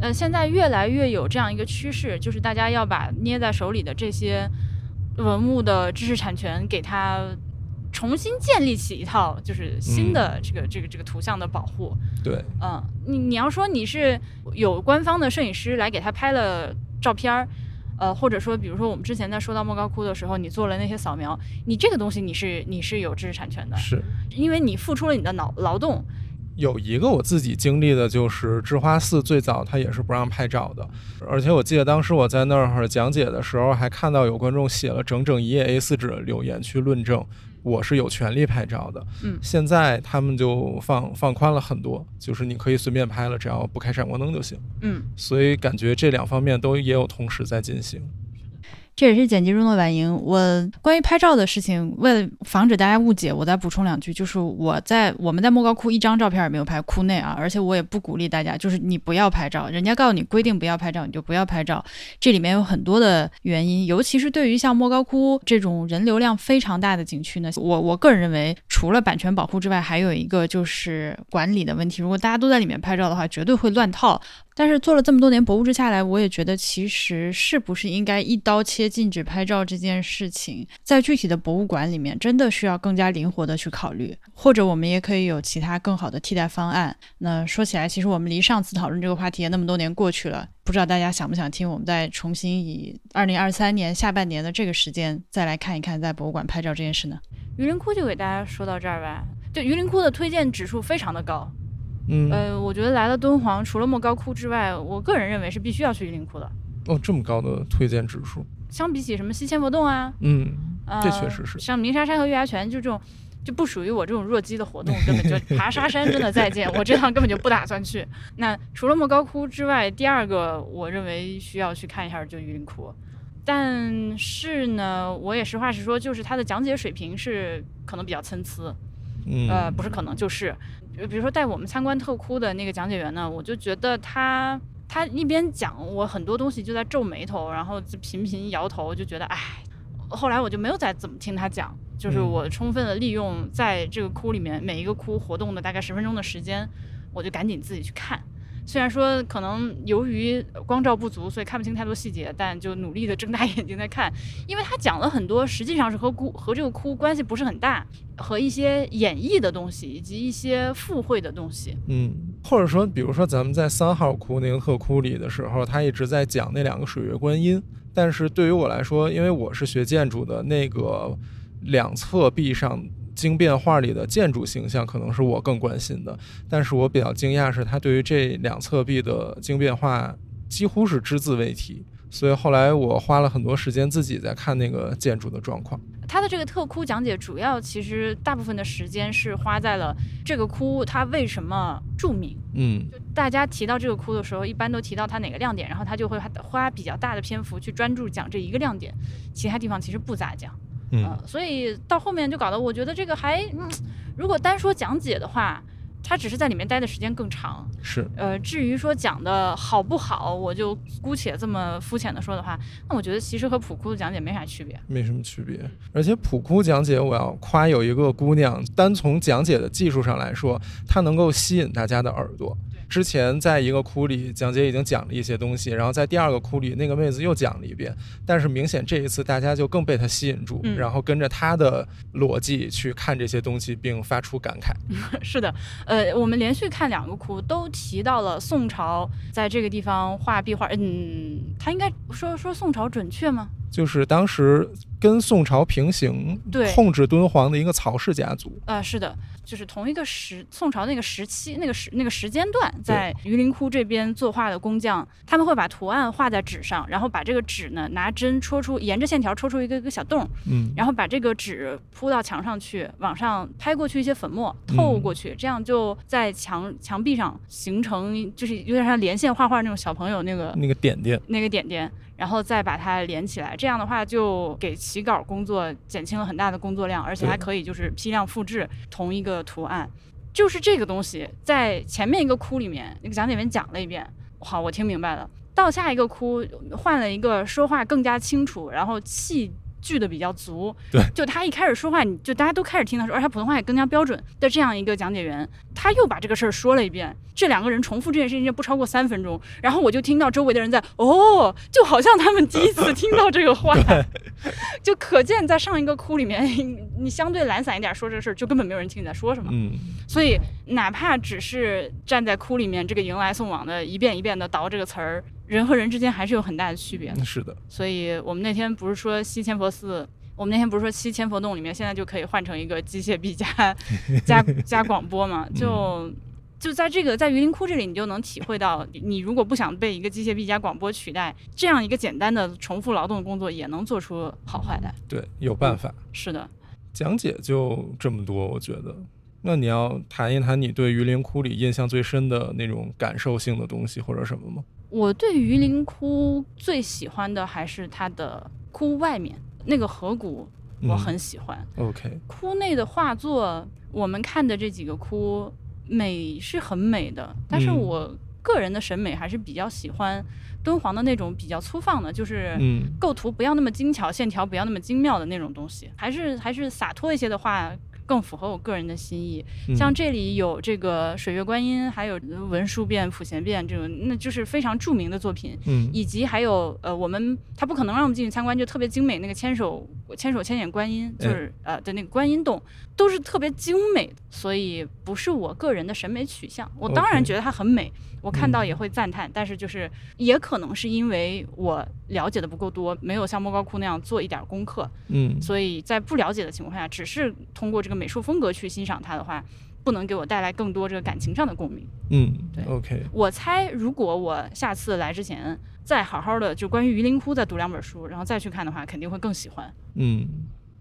呃，现在越来越有这样一个趋势，就是大家要把捏在手里的这些文物的知识产权，给它重新建立起一套，就是新的这个这个这个图像的保护。对，嗯，你你要说你是有官方的摄影师来给他拍了照片儿，呃，或者说比如说我们之前在说到莫高窟的时候，你做了那些扫描，你这个东西你是你是有知识产权的，是因为你付出了你的脑劳动。有一个我自己经历的，就是智花寺最早它也是不让拍照的，而且我记得当时我在那儿讲解的时候，还看到有观众写了整整一页 A4 纸留言去论证我是有权利拍照的。嗯，现在他们就放放宽了很多，就是你可以随便拍了，只要不开闪光灯就行。嗯，所以感觉这两方面都也有同时在进行。这也是剪辑中的婉莹。我关于拍照的事情，为了防止大家误解，我再补充两句，就是我在我们在莫高窟一张照片也没有拍，窟内啊，而且我也不鼓励大家，就是你不要拍照，人家告诉你规定不要拍照，你就不要拍照。这里面有很多的原因，尤其是对于像莫高窟这种人流量非常大的景区呢，我我个人认为。除了版权保护之外，还有一个就是管理的问题。如果大家都在里面拍照的话，绝对会乱套。但是做了这么多年博物志下来，我也觉得其实是不是应该一刀切禁止拍照这件事情，在具体的博物馆里面，真的需要更加灵活的去考虑，或者我们也可以有其他更好的替代方案。那说起来，其实我们离上次讨论这个话题也那么多年过去了，不知道大家想不想听？我们再重新以二零二三年下半年的这个时间再来看一看在博物馆拍照这件事呢？榆林窟就给大家说到这儿吧。就榆林窟的推荐指数非常的高。嗯，呃，我觉得来了敦煌，除了莫高窟之外，我个人认为是必须要去榆林窟的。哦，这么高的推荐指数，相比起什么西千佛洞啊，嗯，呃，这确实是像鸣沙山和月牙泉，就这种就不属于我这种弱鸡的活动，根本就 (laughs) 爬沙山真的再见，我这趟根本就不打算去。那除了莫高窟之外，第二个我认为需要去看一下就榆林窟，但是呢，我也实话实说，就是它的讲解水平是可能比较参差，嗯，呃，不是可能就是。比如说带我们参观特窟的那个讲解员呢，我就觉得他他一边讲，我很多东西就在皱眉头，然后就频频摇头，就觉得哎。后来我就没有再怎么听他讲，就是我充分的利用在这个窟里面每一个窟活动的大概十分钟的时间，我就赶紧自己去看。虽然说可能由于光照不足，所以看不清太多细节，但就努力的睁大 (laughs) 眼睛在看，因为他讲了很多，实际上是和窟和这个窟关系不是很大，和一些演绎的东西以及一些附会的东西。嗯，或者说，比如说咱们在三号窟那个特窟里的时候，他一直在讲那两个水月观音，但是对于我来说，因为我是学建筑的，那个两侧壁上。经变画里的建筑形象可能是我更关心的，但是我比较惊讶是他对于这两侧壁的经变画几乎是只字未提，所以后来我花了很多时间自己在看那个建筑的状况。他的这个特窟讲解主要其实大部分的时间是花在了这个窟它为什么著名。嗯，就大家提到这个窟的时候，一般都提到它哪个亮点，然后他就会花比较大的篇幅去专注讲这一个亮点，其他地方其实不咋讲。嗯，所以到后面就搞得我觉得这个还，嗯，如果单说讲解的话，他只是在里面待的时间更长。是，呃，至于说讲的好不好，我就姑且这么肤浅的说的话，那我觉得其实和普窟的讲解没啥区别，没什么区别。而且普窟讲解，我要夸有一个姑娘，单从讲解的技术上来说，她能够吸引大家的耳朵。之前在一个窟里蒋杰已经讲了一些东西，然后在第二个窟里那个妹子又讲了一遍，但是明显这一次大家就更被他吸引住，然后跟着他的逻辑去看这些东西，并发出感慨。(laughs) 是的，呃，我们连续看两个窟，都提到了宋朝在这个地方画壁画。嗯，他应该说说宋朝准确吗？就是当时跟宋朝平行，对，控制敦煌的一个曹氏家族啊，是的，就是同一个时宋朝那个时期那个时那个时间段，在榆林窟这边作画的工匠，他们会把图案画在纸上，然后把这个纸呢拿针戳出，沿着线条戳出一个一个小洞，嗯，然后把这个纸铺到墙上去，往上拍过去一些粉末，透过去，这样就在墙墙壁上形成，就是有点像连线画画那种小朋友那个那个点点那个点点。然后再把它连起来，这样的话就给起稿工作减轻了很大的工作量，而且还可以就是批量复制同一个图案。就是这个东西在前面一个窟里面那个讲解员讲了一遍，好，我听明白了。到下一个窟换了一个说话更加清楚，然后气。句的比较足，对，就他一开始说话，你就大家都开始听他说，而且普通话也更加标准的这样一个讲解员，他又把这个事儿说了一遍。这两个人重复这件事情不超过三分钟，然后我就听到周围的人在哦，就好像他们第一次听到这个话，(laughs) 就可见在上一个窟里面，(laughs) 你相对懒散一点说这个事儿，就根本没有人听你在说什么。嗯，所以哪怕只是站在窟里面，这个迎来送往的一遍一遍的倒这个词儿。人和人之间还是有很大的区别。是的，所以我们那天不是说西千佛寺，我们那天不是说西千佛洞里面现在就可以换成一个机械臂加 (laughs) 加加广播嘛？就就在这个在榆林窟这里，你就能体会到，你如果不想被一个机械臂加广播取代，这样一个简单的重复劳动的工作也能做出好坏来。对，有办法。是的，讲解就这么多，我觉得。那你要谈一谈你对榆林窟里印象最深的那种感受性的东西或者什么吗？我对榆林窟最喜欢的还是它的窟外面那个河谷，我很喜欢。OK，窟内的画作，我们看的这几个窟美是很美的，但是我个人的审美还是比较喜欢敦煌的那种比较粗放的，就是构图不要那么精巧，线条不要那么精妙的那种东西，还是还是洒脱一些的画更符合我个人的心意。嗯像这里有这个水月观音，还有文殊变、普贤变这种，那就是非常著名的作品。嗯以及还有呃，我们他不可能让我们进去参观，就特别精美那个千手千手千眼观音，就是、呃的那个观音洞，都是特别精美的，所以不是我个人的审美取向。我当然觉得它很美，我看到嗯也会赞叹，但是就是也可能是因为我了解的不够多，没有像莫高窟那样做一点功课，嗯所以在不了解的情况下，只是通过这个美术风格去欣赏它的话，不能给我带来更多这个感情上的共鸣。嗯对，OK，我猜，如果我下次来之前再好好的就关于榆林窟再读两本书，然后再去看的话，肯定会更喜欢。嗯。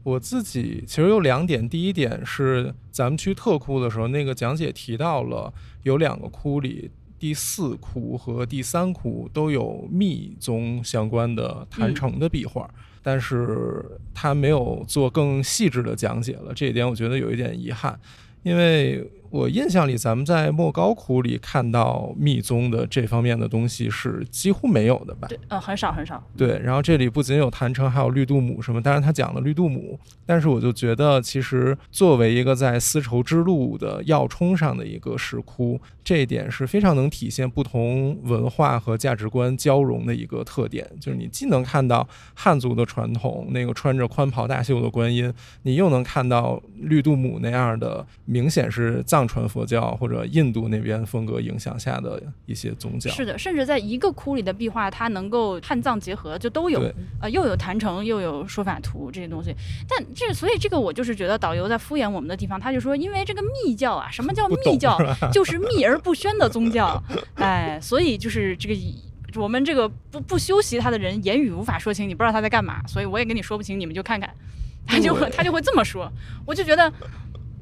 我自己其实有两点，第一点是咱们去特窟的时候，那个讲解提到了有两个窟里，第四窟和第三窟都有密宗相关的坛城的壁画，但是他没有做更细致的讲解了，这一点我觉得有一点遗憾，因为我印象里咱们在莫高窟里看到密宗的这方面的东西是几乎没有的吧？对，呃，很少很少。对，然后这里不仅有坛城，还有绿度母什么，当然他讲了绿度母，但是我就觉得，其实作为一个在丝绸之路的要冲上的一个石窟，这一点是非常能体现不同文化和价值观交融的一个特点，就是你既能看到汉族的传统，那个穿着宽袍大袖的观音，你又能看到绿度母那样的，明显是藏传佛教或者印度那边风格影响下的一些宗教。是的，甚至在一个窟里的壁画，它能够汉藏结合，就都有对，呃，又有坛城，又有说法图这些东西。但这所以这个我就是觉得导游在敷衍我们的地方，他就说，因为这个密教啊，什么叫密教？(laughs) 就是秘而不宣的宗教，(laughs) 哎，所以就是这个。我们这个不不修习他的人，言语无法说清，你不知道他在干嘛，所以我也跟你说不清，你们就看看，他就会他就会这么说，我就觉得，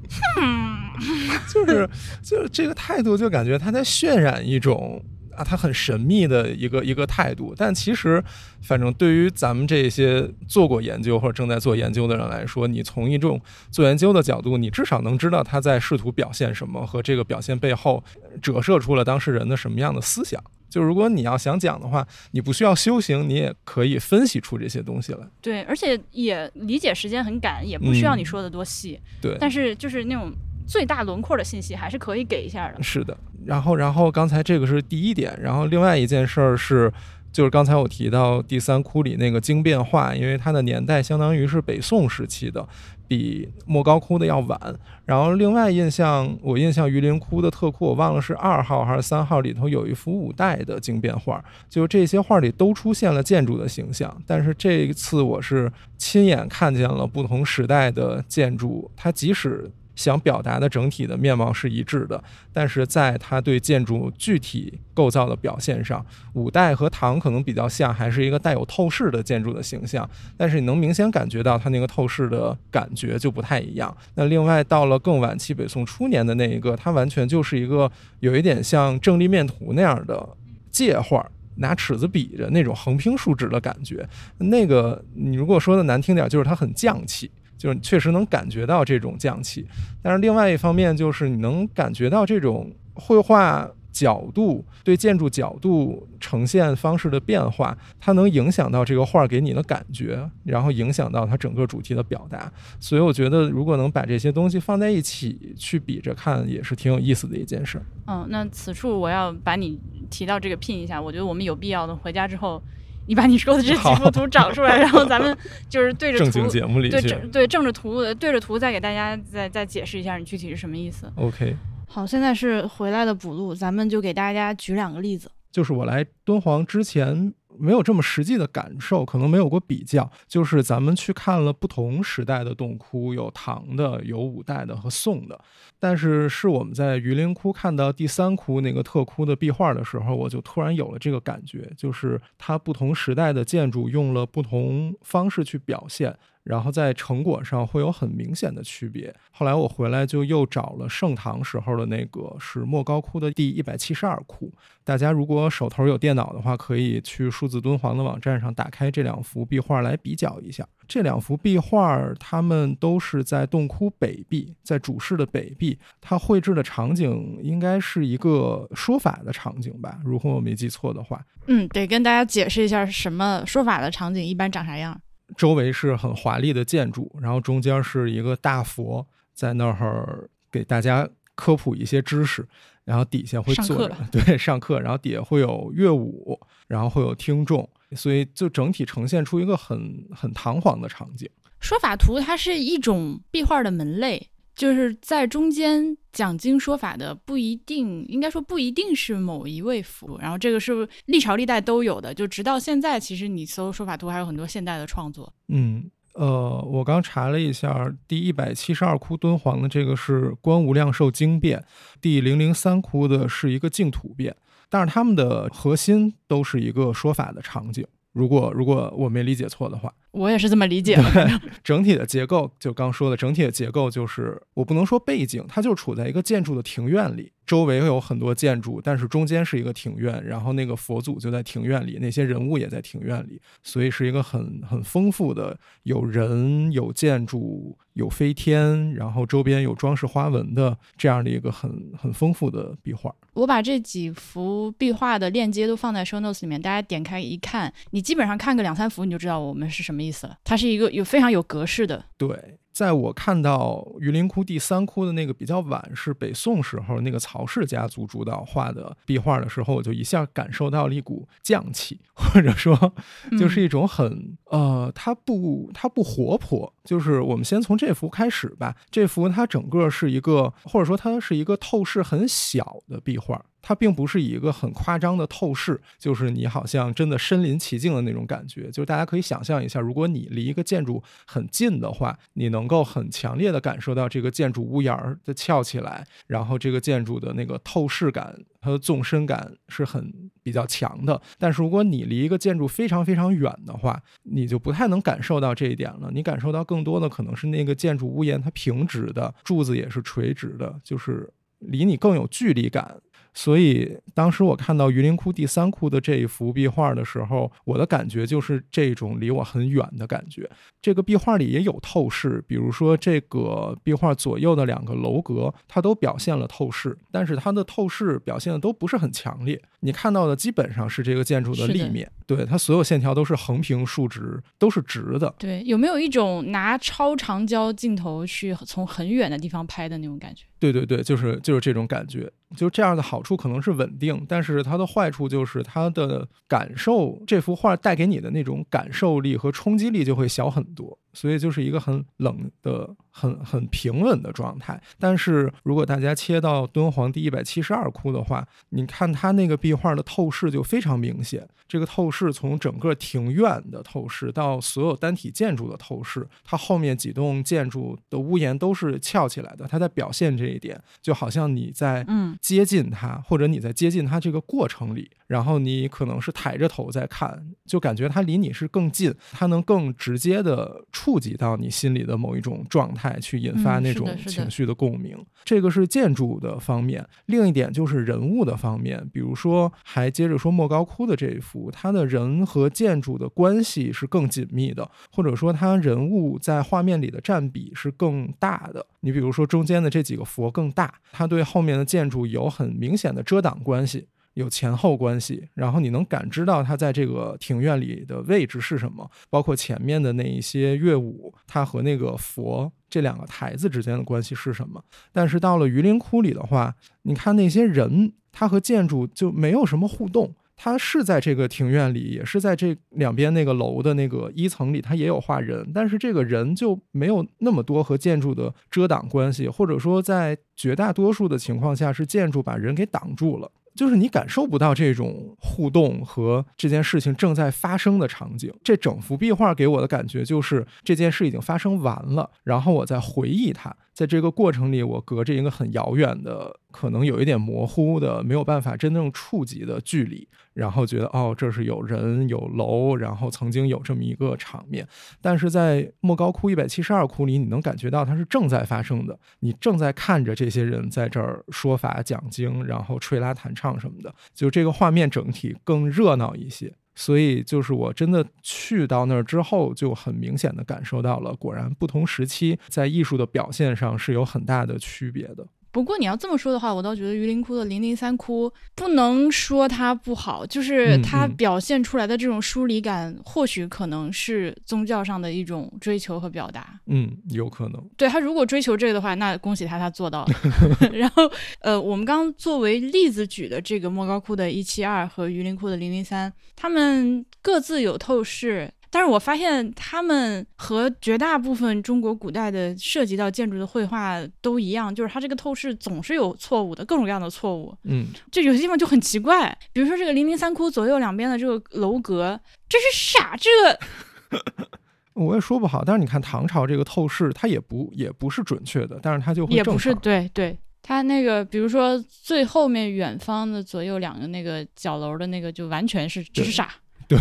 (laughs) 就是就是这个态度，就感觉他在渲染一种啊，他很神秘的一个一个态度。但其实，反正对于咱们这些做过研究或者正在做研究的人来说，你从一种做研究的角度，你至少能知道他在试图表现什么，和这个表现背后折射出了当事人的什么样的思想。就如果你要想讲的话，你不需要修行，你也可以分析出这些东西来。对，而且也理解时间很赶，也不需要你嗯说的多细，对，但是就是那种最大轮廓的信息还是可以给一下的。是的，然后然后刚才这个是第一点，然后另外一件事儿是，就是刚才我提到第三窟里那个经变化，因为它的年代相当于是北宋时期的，比莫高窟的要晚。然后另外印象我印象榆林窟的特窟，我忘了是二号还是三号里头有一幅五代的经变画，就这些画里都出现了建筑的形象，但是这一次我是亲眼看见了不同时代的建筑，它即使想表达的整体的面貌是一致的，但是在它对建筑具体构造的表现上，五代和唐可能比较像，还是一个带有透视的建筑的形象，但是你能明显感觉到它那个透视的感觉就不太一样。那另外到了更晚期北宋初年的那一个，它完全就是一个有一点像正立面图那样的界画。拿尺子比着那种横平竖直的感觉，那个你如果说的难听点，就是它很匠气，就是确实能感觉到这种匠气。但是另外一方面，就是你能感觉到这种绘画角度对建筑角度呈现方式的变化，它能影响到这个画给你的感觉，然后影响到它整个主题的表达。所以我觉得，如果能把这些东西放在一起去比着看，也是挺有意思的一件事。嗯，那此处我要把你提到这个拼一下，我觉得我们有必要的回家之后，你把你说的这几幅图找出来，然后咱们 (laughs) 就是对着正经图。节目里对正对正着图对着图再给大家再再解释一下你具体是什么意思。，OK。好，现在是回来的补录，咱们就给大家举两个例子。就是我来敦煌之前没有这么实际的感受，可能没有过比较。就是咱们去看了不同时代的洞窟，有唐的，有五代的和宋的。但是是我们在榆林窟看到第三窟那个特窟的壁画的时候，我就突然有了这个感觉，就是它不同时代的建筑用了不同方式去表现。然后在成果上会有很明显的区别。后来我回来就又找了盛唐时候的那个是莫高窟的第一百七十二窟。大家如果手头有电脑的话，可以去数字敦煌的网站上打开这两幅壁画来比较一下。这两幅壁画，它们都是在洞窟北壁，在主室的北壁。它绘制的场景应该是一个说法的场景吧，如果我没记错的话。嗯，得跟大家解释一下什么说法的场景一般长啥样。周围是很华丽的建筑，然后中间是一个大佛，在那儿给大家科普一些知识，然后底下会坐着上 (laughs) 对上课，然后底下会有乐舞，然后会有听众，所以就整体呈现出一个很很堂皇的场景。说法图它是一种壁画的门类，就是在中间讲经说法的不一定，应该说不一定是某一位佛，然后这个是历朝历代都有的，就直到现在，其实你搜说法图还有很多现代的创作。嗯，呃，我刚查了一下，第一百七十二窟敦煌的这个是观无量寿经变，第零零三窟的是一个净土变，但是它们的核心都是一个说法的场景。如果如果我没理解错的话，我也是这么理解的。(laughs) 整体的结构就刚说的，整体的结构就是我不能说背景，它就处在一个建筑的庭院里，周围有很多建筑，但是中间是一个庭院，然后那个佛祖就在庭院里，那些人物也在庭院里，所以是一个很很丰富的，有人有建筑有飞天，然后周边有装饰花纹的这样的一个很很丰富的壁画。我把这几幅壁画的链接都放在 show notes 里面，大家点开一看，你基本上看个两三幅，你就知道我们是什么意思了。它是一个有非常有格式的，对，在我看到榆林窟第三窟的那个比较晚，是北宋时候那个曹氏家族主导画的壁画的时候，我就一下感受到了一股匠气，或者说就是一种很、呃，它不它不活泼。就是我们先从这幅开始吧，这幅它整个是一个，或者说它是一个透视很小的壁画。它并不是以一个很夸张的透视，就是你好像真的身临其境的那种感觉。就是大家可以想象一下，如果你离一个建筑很近的话，你能够很强烈的感受到这个建筑屋檐儿的翘起来，然后这个建筑的那个透视感，它的纵深感是很比较强的。但是如果你离一个建筑非常非常远的话，你就不太能感受到这一点了。你感受到更多的可能是那个建筑屋檐它平直的，柱子也是垂直的，就是离你更有距离感。所以当时我看到榆林窟第三窟的这一幅壁画的时候，我的感觉就是这种离我很远的感觉。这个壁画里也有透视，比如说这个壁画左右的两个楼阁，它都表现了透视，但是它的透视表现的都不是很强烈。你看到的基本上是这个建筑的立面，对它所有线条都是横平竖直，都是直的。对，有没有一种拿超长焦镜头去从很远的地方拍的那种感觉？对对对，就是就是这种感觉。就这样的好处可能是稳定，但是它的坏处就是它的感受，这幅画带给你的那种感受力和冲击力就会小很多。所以就是一个很冷的、很很平稳的状态。但是如果大家切到敦煌第一百七十二窟的话，你看它那个壁画的透视就非常明显。这个透视从整个庭院的透视到所有单体建筑的透视，它后面几栋建筑的屋檐都是翘起来的，它在表现这一点，就好像你在嗯，接近它，或者你在接近它这个过程里，然后你可能是抬着头在看，就感觉它离你是更近，它能更直接的触及到你心里的某一种状态，去引发嗯那种情绪的共鸣。这个是建筑的方面，另一点就是人物的方面，比如说还接着说莫高窟的这一幅，它的人和建筑的关系是更紧密的，或者说它人物在画面里的占比是更大的。你比如说中间的这几个佛更大，它对后面的建筑有很明显的遮挡关系。有前后关系，然后你能感知到它在这个庭院里的位置是什么，包括前面的那一些乐舞，它和那个佛这两个台子之间的关系是什么。但是到了榆林窟里的话，你看那些人，他和建筑就没有什么互动。他是在这个庭院里，也是在这两边那个楼的那个一层里，他也有画人，但是这个人就没有那么多和建筑的遮挡关系，或者说在绝大多数的情况下是建筑把人给挡住了。就是你感受不到这种互动和这件事情正在发生的场景。这整幅壁画给我的感觉就是这件事已经发生完了，然后我在回忆它，在这个过程里，我隔着一个很遥远的、可能有一点模糊的、没有办法真正触及的距离，然后觉得哦，这是有人有楼，然后曾经有这么一个场面。但是在莫高窟一百七十二窟里，你能感觉到它是正在发生的，你正在看着这些人在这儿说法讲经，然后吹拉弹唱什么的，就这个画面整体更热闹一些。所以就是我真的去到那儿之后，就很明显的感受到了，果然不同时期在艺术的表现上是有很大的区别的。不过你要这么说的话，我倒觉得榆林窟的零零三窟不能说它不好，就是嗯它嗯表现出来的这种疏离感，或许可能是宗教上的一种追求和表达。嗯，有可能。对他如果追求这个的话，那恭喜他，他做到了。(laughs) (laughs) 然后，呃，我们刚刚作为例子举的这个莫高窟的一七二和榆林窟的零零三，他们各自有透视。但是我发现他们和绝大部分中国古代的涉及到建筑的绘画都一样，就是它这个透视总是有错误的，各种各样的错误。嗯，就有些地方就很奇怪，比如说这个零零三窟左右两边的这个楼阁，这是啥？这个 (laughs) 我也说不好。但是你看唐朝这个透视，它也不也不是准确的，但是它就会也不是。对对，它那个比如说最后面远方的左右两个那个角楼的那个，就完全是这是对。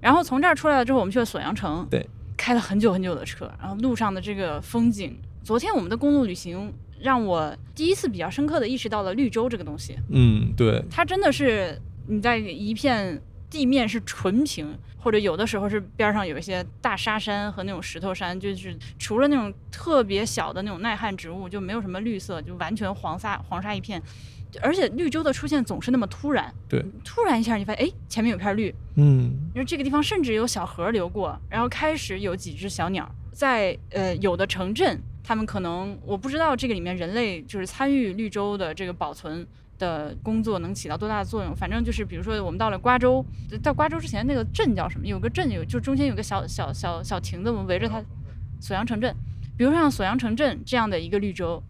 然后从这儿出来了之后，我们去了锁阳城，对，开了很久很久的车，然后路上的这个风景，昨天我们的公路旅行让我第一次比较深刻的意识到了绿洲这个东西，嗯，对，它真的是你在一片地面是纯平，或者有的时候是边上有一些大沙山和那种石头山，就是除了那种特别小的那种耐旱植物，就没有什么绿色，就完全黄沙黄沙一片。而且绿洲的出现总是那么突然，对，突然一下你发现，哎，前面有片绿，嗯，因为这个地方甚至有小河流过，然后开始有几只小鸟在呃有的城镇，他们可能我不知道这个里面人类就是参与绿洲的这个保存的工作能起到多大的作用。反正就是比如说我们到了瓜州，到瓜州之前那个镇叫什么？有个镇有就中间有个小小小小亭子，我们围着它锁阳城镇。比如说像锁阳城镇这样的一个绿洲。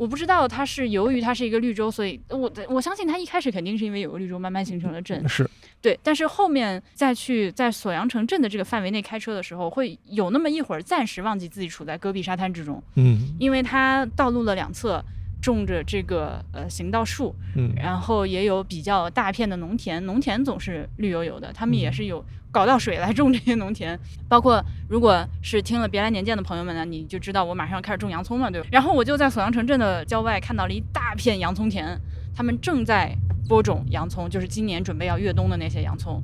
我不知道它是由于它是一个绿洲，所以我我相信它一开始肯定是因为有个绿洲慢慢形成了镇，是，对，但是后面再去在锁阳城镇的这个范围内开车的时候，会有那么一会儿暂时忘记自己处在戈壁沙滩之中，嗯。因为它道路的两侧种着这个呃行道树，嗯，然后也有比较大片的农田，农田总是绿油油的，他们也嗯是有搞到水来种这些农田。包括如果是听了《别来年见》的朋友们呢，你就知道我马上要开始种洋葱了，对吧？然后我就在锁阳城镇的郊外看到了一大片洋葱田，他们正在播种洋葱，就是今年准备要越冬的那些洋葱。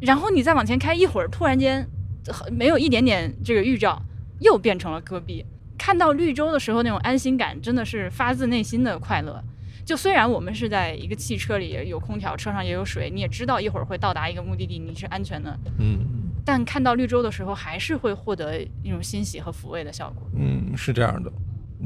然后你再往前开一会儿，突然间呃没有一点点这个预兆，又变成了戈壁。看到绿洲的时候，那种安心感真的是发自内心的快乐。就虽然我们是在一个汽车里，有空调，车上也有水，你也知道一会儿会到达一个目的地，你是安全的，嗯但看到绿洲的时候，还是会获得一种欣喜和抚慰的效果。嗯，是这样的。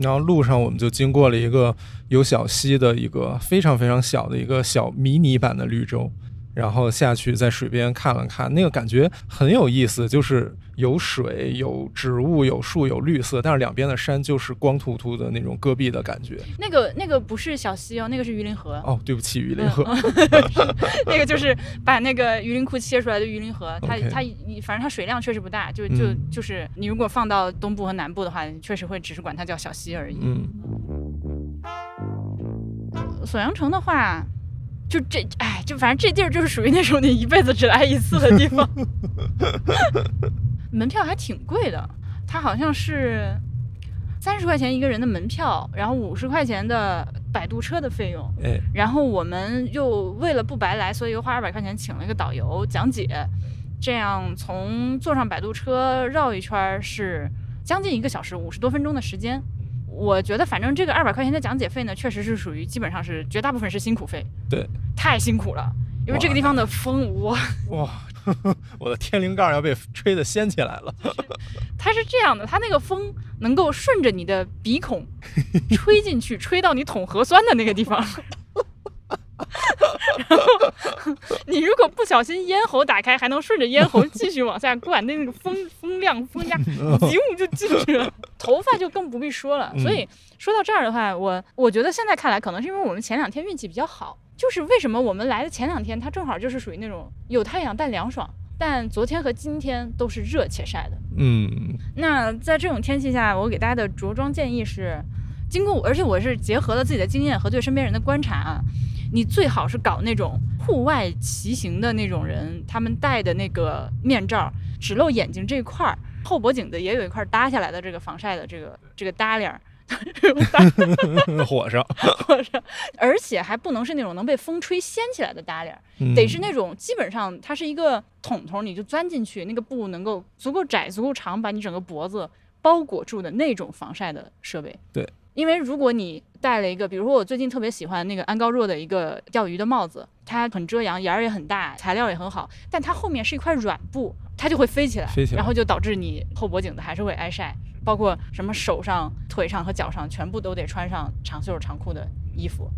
然后路上我们就经过了一个有小溪的一个非常非常小的一个小迷你版的绿洲，然后下去在水边看了看，那个感觉很有意思，就是有水、有植物、有树、有绿色，但是两边的山就是光秃秃的那种戈壁的感觉。那个那个不是小溪哦，那个是榆林河，哦，对不起，榆林河。(laughs) (laughs) 那个就是把那个榆林窟切出来的榆林河，它它反正它水量确实不大，就就嗯就是你如果放到东部和南部的话，确实会只是管它叫小溪而已。嗯锁阳城的话，就这哎，就反正这地儿就是属于那种你一辈子只来一次的地方，(laughs) 门票还挺贵的，它好像是三十块钱一个人的门票，然后五十块钱的摆渡车的费用。哎，然后我们又为了不白来，所以又花二百块钱请了一个导游讲解，这样从坐上摆渡车绕一圈是将近一个小时，五十多分钟的时间。我觉得反正这个二百块钱的讲解费呢，确实是属于基本上是绝大部分是辛苦费，对，太辛苦了，因为这个地方的风，哇，哇，(laughs) 我的天灵盖要被吹得掀起来了。(laughs) 它是这样的，它那个风能够顺着你的鼻孔 (laughs) 吹进去，吹到你捅核酸的那个地方。然后你如果不小心咽喉打开，还能顺着咽喉继续往下灌，那个风风量风压，急舞就进去了。头发就更不必说了。所以说到这儿的话，我我觉得现在看来，可能是因为我们前两天运气比较好，就是为什么我们来的前两天，它正好就是属于那种有太阳但凉爽。但昨天和今天都是热且晒的。嗯那在这种天气下，我给大家的着装建议是，经过我，而且我是结合了自己的经验和对身边人的观察啊，你最好是搞那种户外骑行的那种人，他们戴的那个面罩，只露眼睛这一块儿，后脖颈的也有一块搭下来的这个防晒的这个这个搭链儿。(laughs) 火烧，或者，而且还不能是那种能被风吹掀起来的搭链儿，嗯。得是那种基本上它是一个筒筒，你就钻进去，那个布能够足够窄、足够长，把你整个脖子包裹住的那种防晒的设备。对，因为如果你戴了一个，比如说我最近特别喜欢那个安高若的一个钓鱼的帽子，它很遮阳，檐儿也很大，材料也很好，但它后面是一块软布，它就会飞起来，飞起来。然后就导致你后脖颈子还是会挨晒，包括什么手上、腿上和脚上全部都得穿上长袖长裤的衣服。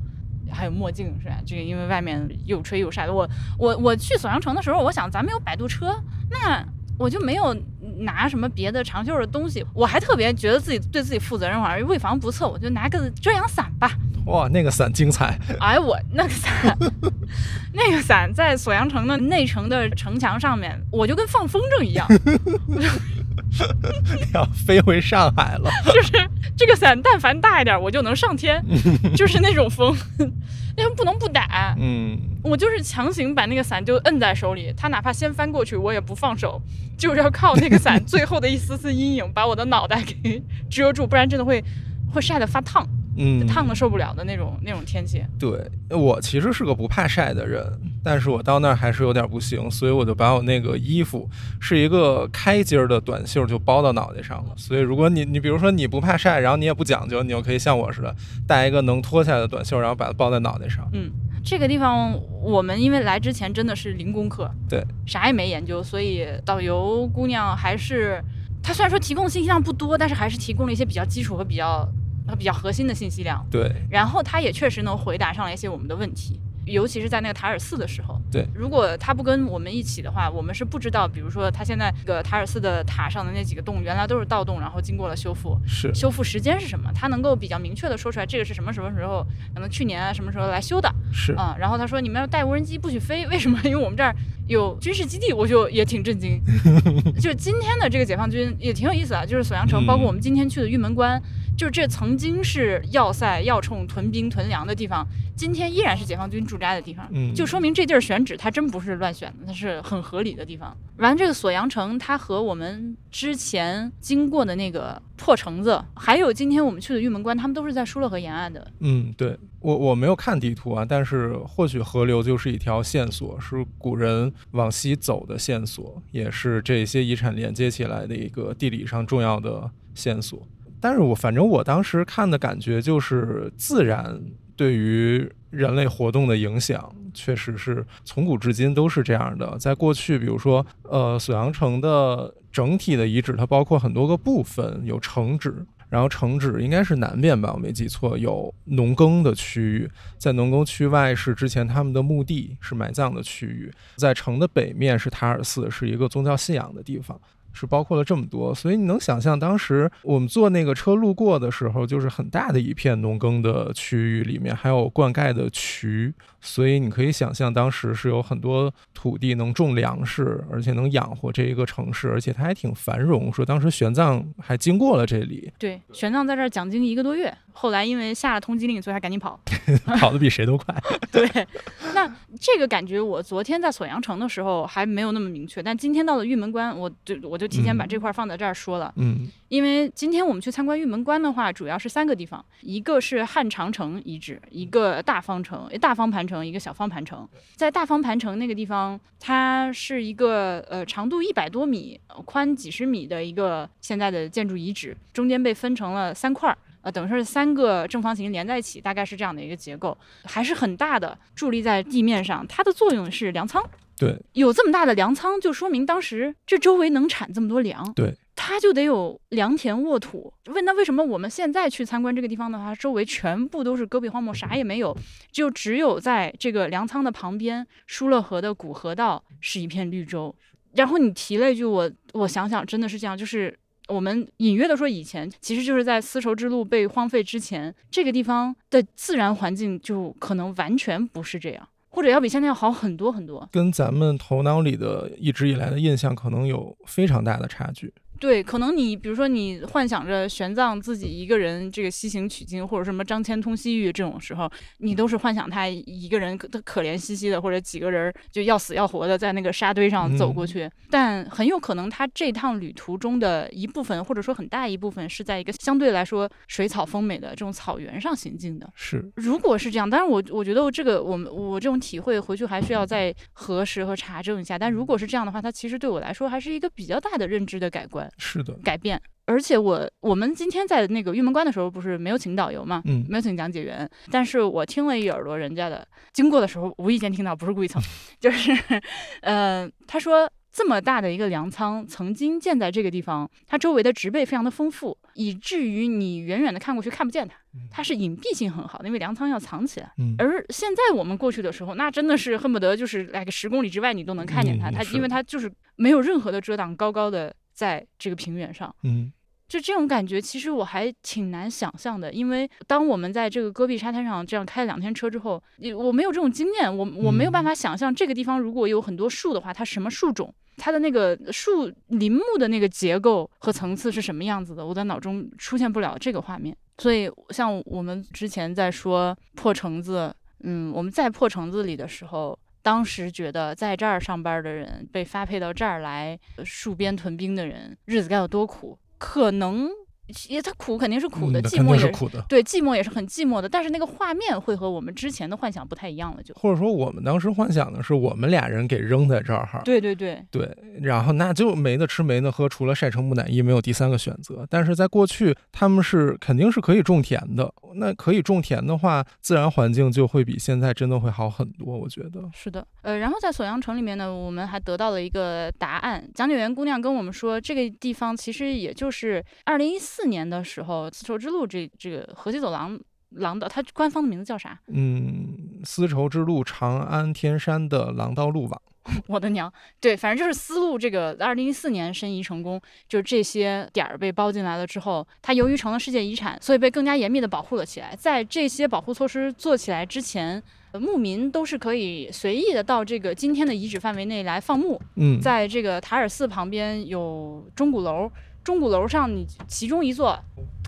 还有墨镜是吧？这个因为外面又吹又晒的。我我我去锁阳城的时候，我想咱们有摆渡车，那我就没有拿什么别的长袖的东西。我还特别觉得自己对自己负责任，我为防不测，我就拿个遮阳伞吧。哇，那个伞精彩，哎，我那个伞，(laughs) 那个伞在锁阳城的内城的城墙上面，我就跟放风筝一样，(laughs) (laughs) 要飞回上海了。(laughs) 就是这个伞，但凡大一点，我就能上天，(laughs) 就是那种风，那不能不打。嗯，我就是强行把那个伞就摁在手里，他哪怕先翻过去，我也不放手，就是要靠那个伞最后的一丝丝阴影把我的脑袋给遮住，不然真的会会晒得发烫，嗯，烫的受不了的那种那种天气。对我其实是个不怕晒的人，但是我到那儿还是有点不行，所以我就把我那个衣服是一个开襟儿的短袖就包到脑袋上了。所以如果你你比如说你不怕晒，然后你也不讲究，你就可以像我似的带一个能脱下来的短袖，然后把它包在脑袋上。嗯，这个地方我们因为来之前真的是零功课，对，啥也没研究，所以导游姑娘还是她虽然说提供的信息量不多，但是还是提供了一些比较基础和比较和比较核心的信息量。对，然后他也确实能回答上来一些我们的问题，尤其是在那个塔尔寺的时候。对，如果他不跟我们一起的话，我们是不知道，比如说他现在这个塔尔寺的塔上的那几个洞原来都是盗洞，然后经过了修复。是，修复时间是什么？他能够比较明确的说出来，这个是什么什么时候，可能去年啊什么时候来修的。是，啊、然后他说你们要带无人机不许飞，为什么？因为我们这儿有军事基地，我就也挺震惊。(laughs) 就是今天的这个解放军也挺有意思啊，就是锁阳城，嗯包括我们今天去的玉门关，就是这曾经是要塞、要冲、屯兵、屯粮的地方，今天依然是解放军驻扎的地方。嗯，就说明这地儿选址，它真不是乱选的，它是很合理的地方。完，这个锁阳城，它和我们之前经过的那个破城子，还有今天我们去的玉门关，他们都是在疏勒河沿岸的。嗯，对我我没有看地图啊，但是或许河流就是一条线索，是古人往西走的线索，也是这些遗产连接起来的一个地理上重要的线索。但是我反正我当时看的感觉就是自然对于人类活动的影响，确实是从古至今都是这样的。在过去，比如说，呃，锁阳城的整体的遗址，它包括很多个部分，有城址，然后城址应该是南边吧，我没记错，有农耕的区域，在农耕区外是之前他们的墓地，是埋葬的区域，在城的北面是塔尔寺，是一个宗教信仰的地方。是包括了这么多，所以你能想象当时我们坐那个车路过的时候，就是很大的一片农耕的区域，里面还有灌溉的渠，所以你可以想象当时是有很多土地能种粮食，而且能养活这一个城市，而且它还挺繁荣。说当时玄奘还经过了这里，对，玄奘在这儿讲经一个多月，后来因为下了通缉令，所以他赶紧跑。(laughs) 跑得比谁都快。(laughs) 对，那这个感觉我昨天在锁阳城的时候还没有那么明确，但今天到了玉门关，我就我就提前把嗯这块儿放在这儿说了，嗯因为今天我们去参观玉门关的话，主要是三个地方，一个是汉长城遗址，一个大方城、大方盘城，一个小方盘城。在大方盘城那个地方，它是一个呃长度一百多米、呃宽几十米的一个现在的建筑遗址，中间被分成了三块儿。呃，等于说是三个正方形连在一起，大概是这样的一个结构，还是很大的，伫立在地面上。它的作用是粮仓，对，有这么大的粮仓，就说明当时这周围能产这么多粮。对，它就得有良田沃土。问那为什么我们现在去参观这个地方的话，周围全部都是戈壁荒漠，啥也没有，就只有在这个粮仓的旁边，疏勒河的古河道是一片绿洲。然后你提了一句，我我想想，真的是这样，就是。我们隐约的说，以前其实就是在丝绸之路被荒废之前，这个地方的自然环境就可能完全不是这样，或者要比现在要好很多很多。跟咱们头脑里的一直以来的印象可能有非常大的差距。对，可能你比如说你幻想着玄奘自己一个人这个西行取经，或者什么张骞通西域这种时候，你都是幻想他一个人可可怜兮兮的，或者几个人就要死要活的在那个沙堆上走过去。但很有可能他这趟旅途中的一部分，或者说很大一部分，是在一个相对来说水草丰美的这种草原上行进的。是，如果是这样，当然我我觉得这个我们我这种体会回去还需要再核实和查证一下。但如果是这样的话，它其实对我来说还是一个比较大的认知的改观。是的，改变。而且我我们今天在那个玉门关的时候，不是没有请导游嘛，嗯。没有请讲解员，但是我听了一耳朵人家的，经过的时候无意间听到，不是故意蹭，(laughs) 就是，呃，他说这么大的一个粮仓曾经建在这个地方，它周围的植被非常的丰富，以至于你远远的看过去看不见它，它是隐蔽性很好的，因为粮仓要藏起来。嗯。而现在我们过去的时候，那真的是恨不得就是来个十公里之外你都能看见它，它因为它就是没有任何的遮挡，高高的在这个平原上。嗯就这种感觉，其实我还挺难想象的，因为当我们在这个戈壁沙滩上这样开了两天车之后，你我没有这种经验，我我没有办法想象这个地方如果有很多树的话，它什么树种，它的那个树林木的那个结构和层次是什么样子的，我在脑中出现不了这个画面。所以，像我们之前在说破橙子，嗯，我们在破橙子里的时候。当时觉得在这儿上班的人被发配到这儿来，戍边屯兵的人日子该有多苦，可能也它苦肯定是苦的，嗯寂寞也是苦的。对，寂寞也是很寂寞的。但是那个画面会和我们之前的幻想不太一样了，就或者说，我们当时幻想的是我们俩人给扔在这儿哈，对对对，对，然后那就没得吃没得喝，除了晒成木乃伊，没有第三个选择。但是在过去，他们是肯定是可以种田的。那可以种田的话，自然环境就会比现在真的会好很多。我觉得，是的，呃，然后在锁阳城里面呢，我们还得到了一个答案。讲解员姑娘跟我们说，这个地方其实也就是二零一四年的时候，丝绸之路这这个河西走廊廊道，它官方的名字叫啥？(laughs) 嗯，丝绸之路长安天山的廊道路网，(laughs) 我的娘！对，反正就是丝路这个二零一四年申遗成功，就是这些点儿被包进来了之后，它由于成了世界遗产，所以被更加严密的保护了起来。在这些保护措施做起来之前，呃牧民都是可以随意的到这个今天的遗址范围内来放牧。嗯，在这个塔尔寺旁边有钟鼓楼，钟鼓楼上你其中一座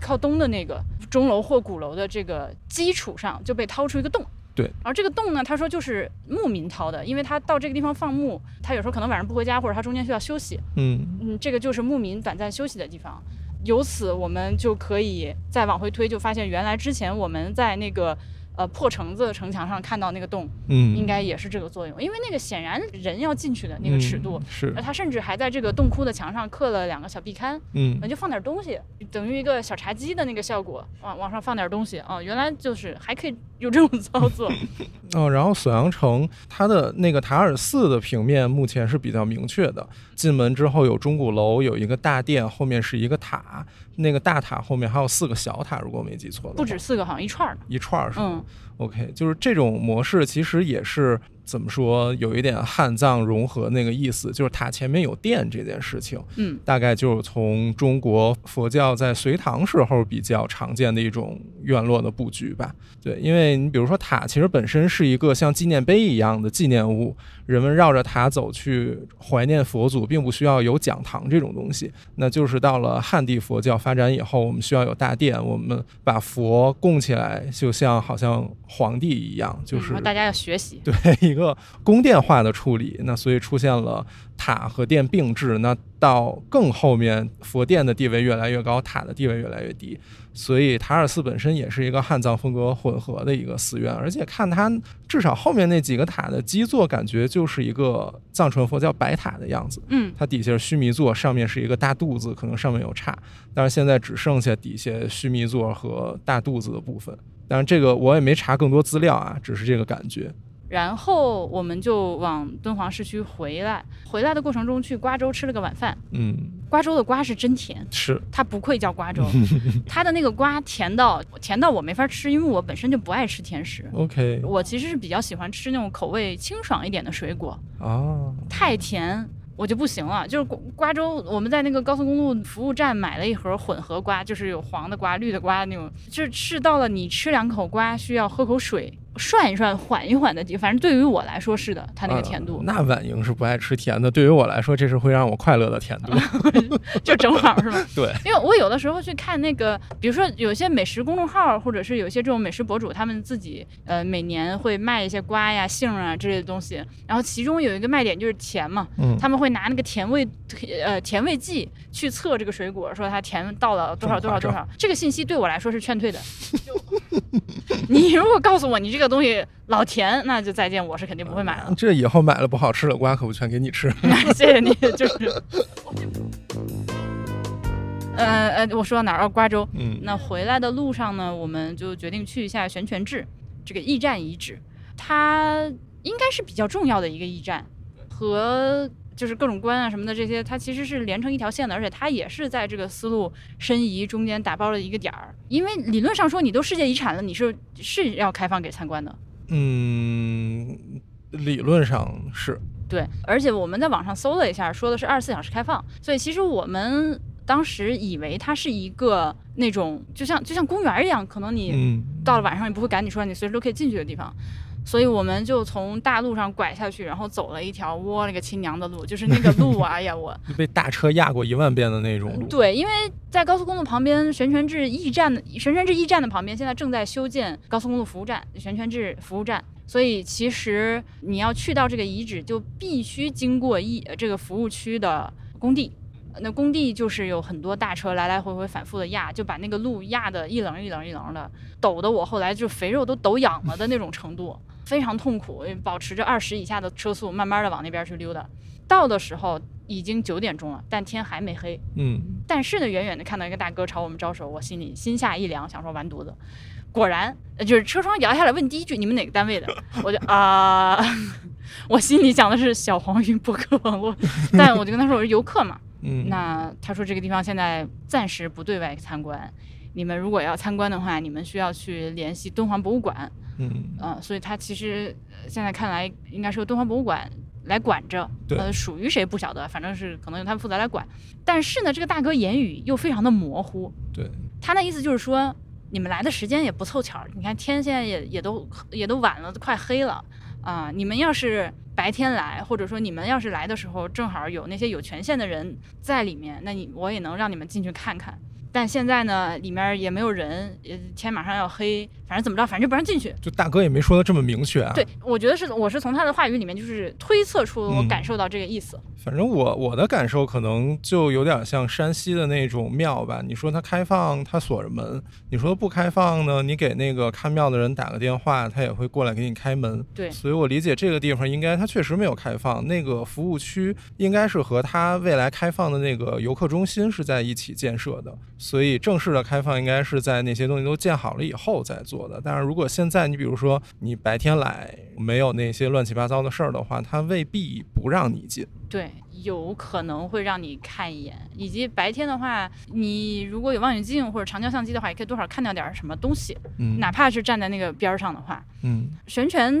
靠东的那个钟楼或鼓楼的这个基础上就被掏出一个洞。对，然后这个洞呢，他说就是牧民掏的，因为他到这个地方放牧，他有时候可能晚上不回家，或者他中间需要休息，嗯嗯，这个就是牧民短暂休息的地方。由此，我们就可以再往回推，就发现原来之前我们在那个呃破城子城墙上看到那个洞，嗯，应该也是这个作用，因为那个显然人要进去的那个尺度，嗯是。而，他甚至还在这个洞窟的墙上刻了两个小壁龛，嗯。那就放点东西，等于一个小茶几的那个效果，往往上放点东西啊、原来就是还可以有这种操作，(laughs) 哦，然后锁阳城它的那个塔尔寺的平面目前是比较明确的，进门之后有钟鼓楼，有一个大殿，后面是一个塔，那个大塔后面还有四个小塔，如果我没记错的话，不止四个，好像一串儿。一串儿是吗？嗯，OK，就是这种模式其实也是怎么说，有一点汉藏融合那个意思，就是塔前面有殿这件事情，嗯，大概就是从中国佛教在隋唐时候比较常见的一种院落的布局吧。对，因为你比如说塔，其实本身是一个像纪念碑一样的纪念物，人们绕着塔走去怀念佛祖，并不需要有讲堂这种东西。那就是到了汉地佛教发展以后，我们需要有大殿，我们把佛供起来，就像好像皇帝一样，就是嗯大家要学习。(laughs) 对一个宫殿化的处理，那所以出现了塔和殿并置。那到更后面，佛殿的地位越来越高，塔的地位越来越低。所以塔尔寺本身也是一个汉藏风格混合的一个寺院，而且看它至少后面那几个塔的基座，感觉就是一个藏传佛教白塔的样子。嗯，它底下是须弥座，上面是一个大肚子，可能上面有叉，但是现在只剩下底下须弥座和大肚子的部分。当然，这个我也没查更多资料啊，只是这个感觉。然后我们就往敦煌市区回来，回来的过程中去瓜州吃了个晚饭。嗯，瓜州的瓜是真甜，是，它不愧叫瓜州，(laughs) 它的那个瓜甜到甜到我没法吃，因为我本身就不爱吃甜食。OK 我其实是比较喜欢吃那种口味清爽一点的水果，哦，太甜我就不行了。就是瓜瓜州，我们在那个高速公路服务站买了一盒混合瓜，就是有黄的瓜、绿的瓜那种，就是吃到了你吃两口瓜需要喝口水涮一涮、缓一缓的地，反正对于我来说是的，它那个甜度、呃那婉莹是不爱吃甜的，对于我来说，这是会让我快乐的甜度。(laughs) 就正好是吧？(laughs) 对，因为我有的时候去看那个，比如说有些美食公众号，或者是有些这种美食博主，他们自己呃每年会卖一些瓜呀、杏啊之类的东西，然后其中有一个卖点就是甜嘛，嗯，他们会拿那个甜味呃甜味剂去测这个水果，说它甜到了多少多少多少。这个信息对我来说是劝退的。(laughs) 你如果告诉我你这个东西老甜，那就再见，我是肯定不会买了。(laughs) 这以后买了不好吃的瓜，可不全给你吃。(laughs) 谢谢你，就是。(laughs) 呃呃，我说到哪儿？哦，瓜州。嗯那回来的路上呢，我们就决定去一下悬泉置这个驿站遗址，它应该是比较重要的一个驿站，和就是各种关啊什么的这些，它其实是连成一条线的，而且它也是在这个丝路申遗中间打包了一个点儿。因为理论上说，你都世界遗产了，你是是要开放给参观的。嗯，理论上是，对，而且我们在网上搜了一下，说的是二十四小时开放，所以其实我们当时以为它是一个那种就像就像公园一样，可能你嗯，到了晚上也不会赶你出来，你随时都可以进去的地方。所以我们就从大路上拐下去，然后走了一条我了个亲娘的路，就是那个路啊，哎呀我。(laughs) 被大车压过一万遍的那种路。对，因为在高速公路旁边悬泉置驿站的悬泉置驿站的旁边，现在正在修建高速公路服务站悬泉置服务站，所以其实你要去到这个遗址，就必须经过一呃这个服务区的工地。呃那工地就是有很多大车来来回回反复的压，就把那个路压得一棱一棱一棱的，抖得我后来就肥肉都抖痒了的那种程度，非常痛苦，保持着二十以下的车速，慢慢的往那边去溜达。到的时候已经九点钟了，但天还没黑。嗯，但是呢，远远的看到一个大哥朝我们招手，我心里心下一凉，想说完犊子。果然，呃就是车窗摇下来问第一句：“你们哪个单位的？”我就啊、(laughs) 我心里想的是小黄鱼博客网络，但我就跟他说我是游客嘛。嗯，那他说这个地方现在暂时不对外参观，你们如果要参观的话，你们需要去联系敦煌博物馆。嗯，呃，所以他其实呃现在看来应该是由敦煌博物馆来管着，对呃，属于谁不晓得，反正是可能由他们负责来管。但是呢，这个大哥言语又非常的模糊，对，他那意思就是说，你们来的时间也不凑巧，你看天现在也也都也都晚了，都快黑了啊、你们要是白天来，或者说你们要是来的时候正好有那些有权限的人在里面，那你我也能让你们进去看看。但现在呢，里面也没有人，天马上要黑，反正怎么着，反正就不让进去。就大哥也没说的这么明确啊。对，我觉得是，我是从他的话语里面就是推测出我嗯感受到这个意思。反正我我的感受可能就有点像山西的那种庙吧。你说它开放，它锁着门；你说不开放呢，你给那个看庙的人打个电话，他也会过来给你开门。对所以我理解这个地方应该它确实没有开放，那个服务区应该是和它未来开放的那个游客中心是在一起建设的。所以正式的开放应该是在那些东西都建好了以后再做的。但是如果现在你比如说你白天来，没有那些乱七八糟的事儿的话，他未必不让你进。对，有可能会让你看一眼，以及白天的话，你如果有望远镜或者长焦相机的话，也可以多少看到点儿什么东西，嗯，哪怕是站在那个边儿上的话，嗯悬泉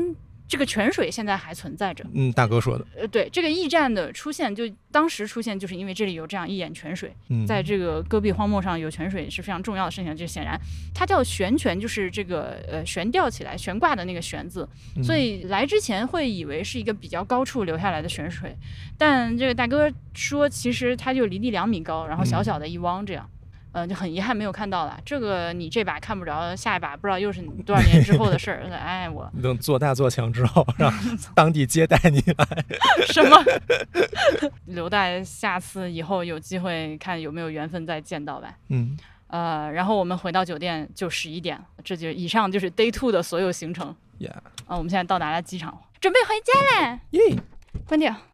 这个泉水现在还存在着。嗯，大哥说的，呃，对，这个驿站的出现，就当时出现，就是因为这里有这样一眼泉水，嗯，在这个戈壁荒漠上有泉水是非常重要的事情。这显然，它叫悬泉，就是这个呃悬吊起来、悬挂的那个悬字，嗯所以来之前会以为是一个比较高处流下来的泉水，但这个大哥说，其实它就离地两米高，然后小小的一汪这样。嗯、就很遗憾没有看到了。这个你这把看不着，下一把不知道又是你多少年之后的事儿。(laughs) 哎，我等做大做强之后，让 (laughs) 当地接待你来。(laughs) 什么？留待下次以后有机会看有没有缘分再见到吧。嗯，呃，然后我们回到酒店就十一点，这就以上就是 day two 的所有行程。Yeah。啊、我们现在到达了机场，准备回家嘞，耶。关掉。